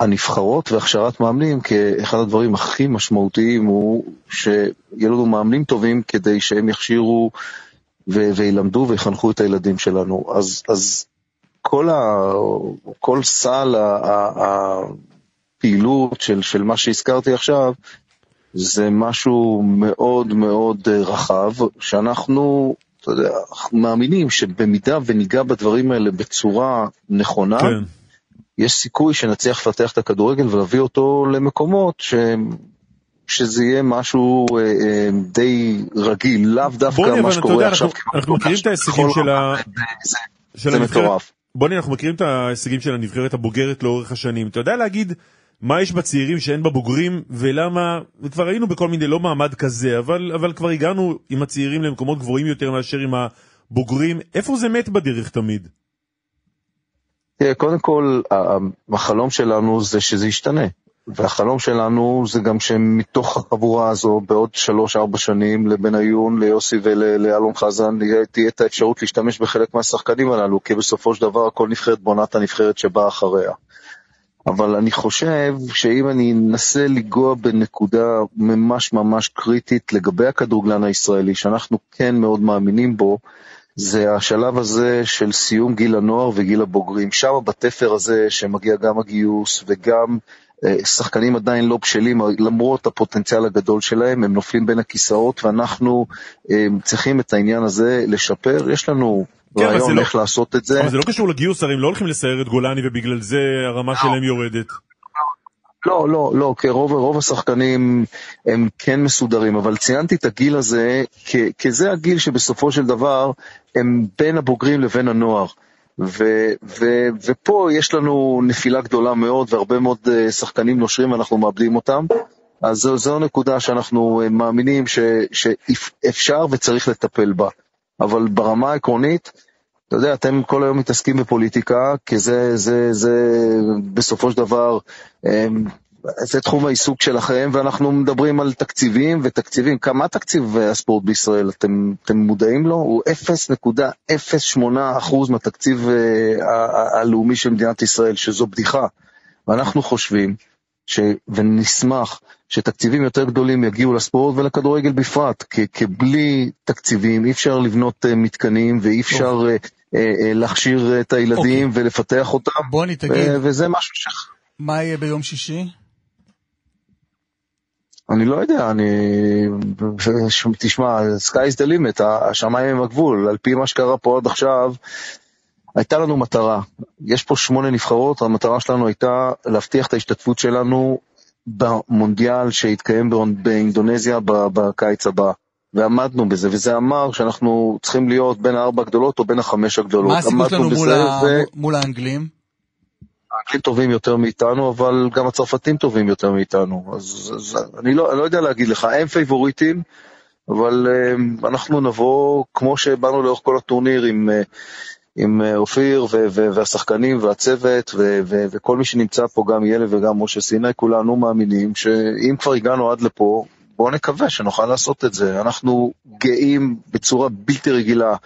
הנבחרות והכשרת מאמנים, כאחד הדברים הכי משמעותיים הוא שיהיה לנו מאמנים טובים כדי שהם יכשירו ו- וילמדו ויחנכו את הילדים שלנו. אז, אז כל, ה- כל סל הפעילות של, של מה שהזכרתי עכשיו, זה משהו מאוד מאוד רחב, שאנחנו אתה יודע, מאמינים שבמידה וניגע בדברים האלה בצורה נכונה, כן. יש סיכוי שנצליח לפתח את הכדורגל ולהביא אותו למקומות ש... שזה יהיה משהו אה, אה, די רגיל, לאו דווקא
בוני,
מה שקורה
יודע,
עכשיו.
אנחנו, אנחנו מכירים את ההישגים של, ה...
זה, של זה מטורף.
בוני, אנחנו מכירים את ההישגים של הנבחרת הבוגרת לאורך השנים. אתה יודע להגיד מה יש בצעירים שאין בבוגרים, ולמה, וכבר היינו בכל מיני, לא מעמד כזה, אבל, אבל כבר הגענו עם הצעירים למקומות גבוהים יותר מאשר עם הבוגרים. איפה זה מת בדרך תמיד?
תראה, קודם כל, החלום שלנו זה שזה ישתנה. והחלום שלנו זה גם שמתוך החבורה הזו, בעוד שלוש-ארבע שנים, לבניון, ליוסי ולאלון חזן, תהיה את האפשרות להשתמש בחלק מהשחקנים הללו, כי בסופו של דבר כל נבחרת בונה את הנבחרת שבאה אחריה. אבל אני חושב שאם אני אנסה לנגוע בנקודה ממש ממש קריטית לגבי הכדורגלן הישראלי, שאנחנו כן מאוד מאמינים בו, זה השלב הזה של סיום גיל הנוער וגיל הבוגרים. שם בתפר הזה שמגיע גם הגיוס וגם שחקנים עדיין לא בשלים, למרות הפוטנציאל הגדול שלהם, הם נופלים בין הכיסאות, ואנחנו אה, צריכים את העניין הזה לשפר. יש לנו כן, רעיון לא- איך לא, לעשות את זה.
אבל זה לא קשור לגיוס, הרי הם לא הולכים לסייר את גולני ובגלל זה הרמה לא. שלהם יורדת.
לא, לא, לא, כי רוב, רוב השחקנים הם כן מסודרים, אבל ציינתי את הגיל הזה, כי, כי זה הגיל שבסופו של דבר הם בין הבוגרים לבין הנוער. ו, ו, ופה יש לנו נפילה גדולה מאוד, והרבה מאוד אה, שחקנים נושרים ואנחנו מאבדים אותם. אז זו, זו נקודה שאנחנו אה, מאמינים ש, שאפשר וצריך לטפל בה. אבל ברמה העקרונית, אתה יודע, אתם כל היום מתעסקים בפוליטיקה, כי זה, זה, זה בסופו של דבר, אמ, זה תחום העיסוק שלכם, ואנחנו מדברים על תקציבים ותקציבים. כמה תקציב הספורט בישראל, אתם, אתם מודעים לו? הוא 0.08% מהתקציב אה, הלאומי של מדינת ישראל, שזו בדיחה. ואנחנו חושבים, ש... ונשמח שתקציבים יותר גדולים יגיעו לספורט ולכדורגל בפרט, כי, כי בלי תקציבים אי אפשר לבנות uh, מתקנים ואי אפשר uh, להכשיר את הילדים אוקיי. ולפתח אותם.
בוני, תגיד.
וזה משהו ש...
מה יהיה ביום שישי?
אני לא יודע, אני... תשמע, sky is the limit, השמיים הם הגבול, על פי מה שקרה פה עד עכשיו, הייתה לנו מטרה. יש פה שמונה נבחרות, המטרה שלנו הייתה להבטיח את ההשתתפות שלנו במונדיאל שהתקיים באינדונזיה בקיץ הבא. ועמדנו בזה, וזה אמר שאנחנו צריכים להיות בין הארבע הגדולות או בין החמש הגדולות.
מה הסיכוי שלנו מול, ה... ו... מול האנגלים?
האנגלים טובים יותר מאיתנו, אבל גם הצרפתים טובים יותר מאיתנו. אז, אז אני, לא, אני לא יודע להגיד לך, הם פייבוריטים, אבל um, אנחנו נבוא, כמו שבאנו לאורך כל הטורניר, עם, uh, עם אה, אופיר והשחקנים והצוות וכל מי שנמצא פה, גם ילד וגם משה סיני, כולנו מאמינים שאם כבר הגענו עד לפה, בואו נקווה שנוכל לעשות את זה. אנחנו גאים בצורה בלתי רגילה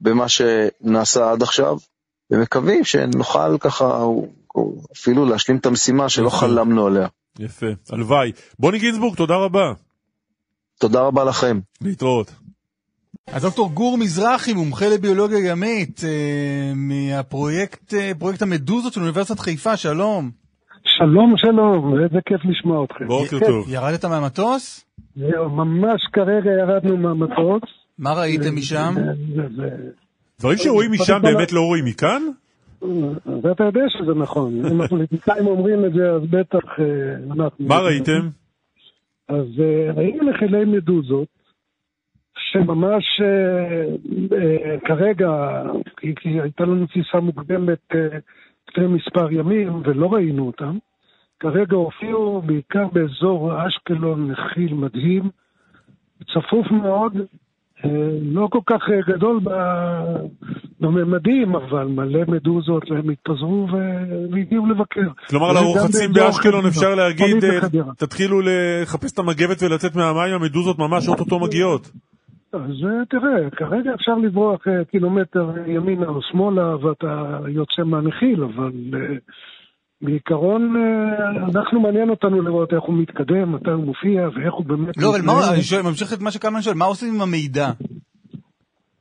במה שנעשה עד עכשיו, ומקווים שנוכל ככה אפילו להשלים את המשימה שלא חלמנו עליה.
יפה, הלוואי. בוני גינזבורג, תודה רבה.
תודה רבה לכם.
להתראות.
אז דוקטור גור מזרחי, מומחה לביולוגיה ימית, אה, מהפרויקט אה, פרויקט המדוזות של אוניברסיטת חיפה, שלום.
שלום, שלום, איזה כיף לשמוע אתכם.
בוקר טוב.
ירדת מהמטוס?
ממש כרגע ירדנו מהמטוס.
מה ראיתם משם?
דברים שרואים משם באמת לא רואים מכאן?
ואתה יודע שזה נכון. *laughs* אם הפוליטיקאים אומרים את זה, אז בטח אה, אנחנו...
מה ראיתם?
אז ראינו נחילי מדוזות. שממש אה, אה, כרגע, כי, הייתה לנו טיסה מוקדמת אה, לפני מספר ימים ולא ראינו אותם, כרגע הופיעו בעיקר באזור אשקלון נחיל מדהים, צפוף מאוד, לא כל כך גדול בממדים, אבל מלא מדוזות, והם התפזרו והגיעו לבקר.
כלומר, על הרוחצים באשקלון אפשר להגיד, תתחילו לחפש את המגבת ולצאת מהמים, המדוזות ממש אוטוטו מגיעות.
אז אה, תראה, כרגע אפשר לברוח אה, קילומטר ימינה או שמאלה ואתה יוצא מהנחיל, אבל בעיקרון uh, אנחנו מעניין אותנו לראות איך הוא מתקדם, מתי הוא מופיע ואיך הוא באמת...
לא, אבל מה, אני שואל, ממשיך את מה שקלמן שואל, מה עושים עם המידע?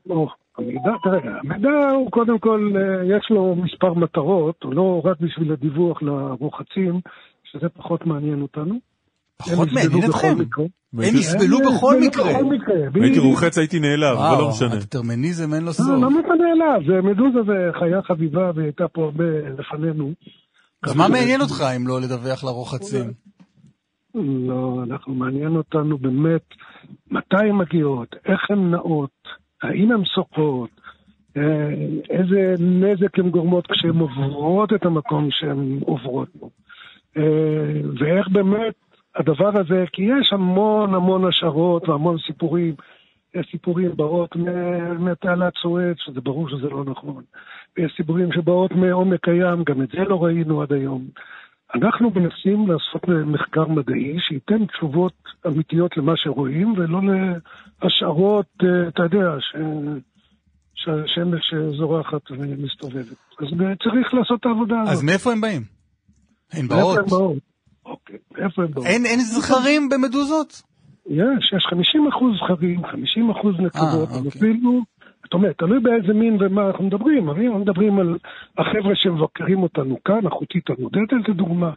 או, המידע, תראה, המידע הוא קודם כל, uh, יש לו מספר מטרות, הוא לא רק בשביל הדיווח לרוחצים, שזה פחות מעניין אותנו.
פחות מעניין אתכם? הם יסבלו בכל מקרה.
הייתי רוחץ, הייתי נעלב, אבל לא משנה.
הדטרמיניזם אין לו סוף.
לא, אתה נעלב? מדוזה זה חיה חביבה והייתה פה הרבה לפנינו.
אז מה מעניין אותך אם לא לדווח לרוחצים?
לא, אנחנו מעניין אותנו באמת מתי הן מגיעות, איך הן נעות, האם הן שוקות, אה, איזה נזק הן גורמות כשהן עוברות את המקום שהן עוברות בו. אה, ואיך באמת הדבר הזה, כי יש המון המון השערות והמון סיפורים, יש סיפורים באות מתעלת סואץ, שזה ברור שזה לא נכון. ויש סיפורים שבאות מעומק הים, גם את זה לא ראינו עד היום. אנחנו מנסים לעשות מחקר מדעי שייתן תשובות אמיתיות למה שרואים, ולא להשערות, אה, אתה יודע, ש... שהשמש זורחת ומסתובבת. אז צריך לעשות את העבודה הזאת.
אז מאיפה הם באים? הן
מאיפה
באות?
הם באות? אוקיי, איפה הם באות?
אין אין זכרים במדוזות?
יש, יש 50 אחוז זכרים, 50 אחוז נקבות,
אה, אוקיי.
אפילו, זאת אומרת, תלוי באיזה מין ומה אנחנו מדברים, הרי אנחנו מדברים על החבר'ה שמבקרים אותנו כאן, אחותי תלמודדת לדוגמה,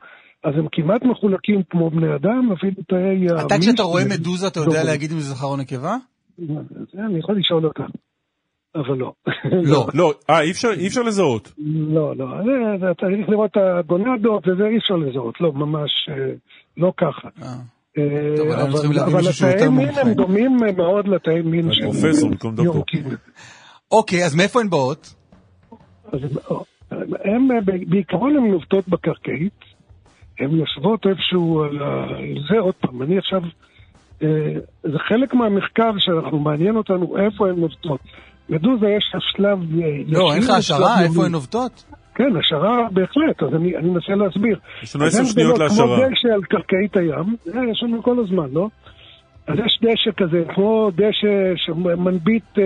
אז הם כמעט מחולקים כמו בני אדם, אפילו תאי...
אתה
המין
כשאתה רואה מדוזה, אתה יודע
דומים.
להגיד אם זה זכר או נקבה?
זה אני יכול לשאול אותה, אבל לא.
לא.
לא, אה, אי אפשר- לזהות.
לא, לא, זה צריך לראות את הגונדות, וזה אי אפשר לזהות, לא, ממש אה, לא ככה.
אה.
אה,
טוב, אבל צריכים
אבל
להביא
אבל
מישהו שהוא יותר
התאי מין
מומחה.
הם דומים מאוד לתאי מין של
פרופסור במקום דוקטור.
אוקיי, אז מאיפה הן באות?
אז הם- הם, אה, ב- בעיקרון הן נובטות בקרקעית, הן יושבות איפשהו על ה- זה, עוד פעם, אני עכשיו, אה, זה חלק מהמחקר שאנחנו, מעניין אותנו איפה הן נובטות. מדוזה יש לה שלב אה.
לא, אין לך השערה. איפה הן עובדות?
כן, השערה בהחלט, אז אני, אני מנסה להסביר.
יש לנו עשר שניות
גדלות
להשערה.
כמו דשא על קרקעית הים, זה יש לנו כל הזמן, לא? אז יש דשא כזה, כמו דשא שמנביט אה.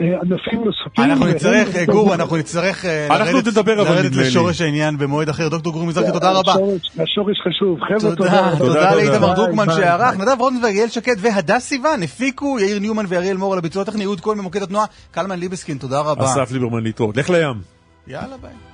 אה, ענפים נוספים.
אנחנו נצטרך, אה, גור, אנחנו נצטרך
אנחנו
לרדת-
נדבר,
לרדת
לי.
לשורש העניין במועד אחר. דוקטור גור מזרחי, תודה רבה.
השורש- חשוב. חבר'ה,
תודה,
תודה.
תודה
תודה.
לאיתמר דרוקמן שערך. נדב רוזנברג, יעל שקד והדס סיוון הפיקו, יאיר ניומן ואריאל מור על הביצוע הטכני, אהוד כהן במוקד התנועה, קלמן ליבסקין, תודה רבה.
אסף ליברמן להתראות. לך לים.
יאללה ביי.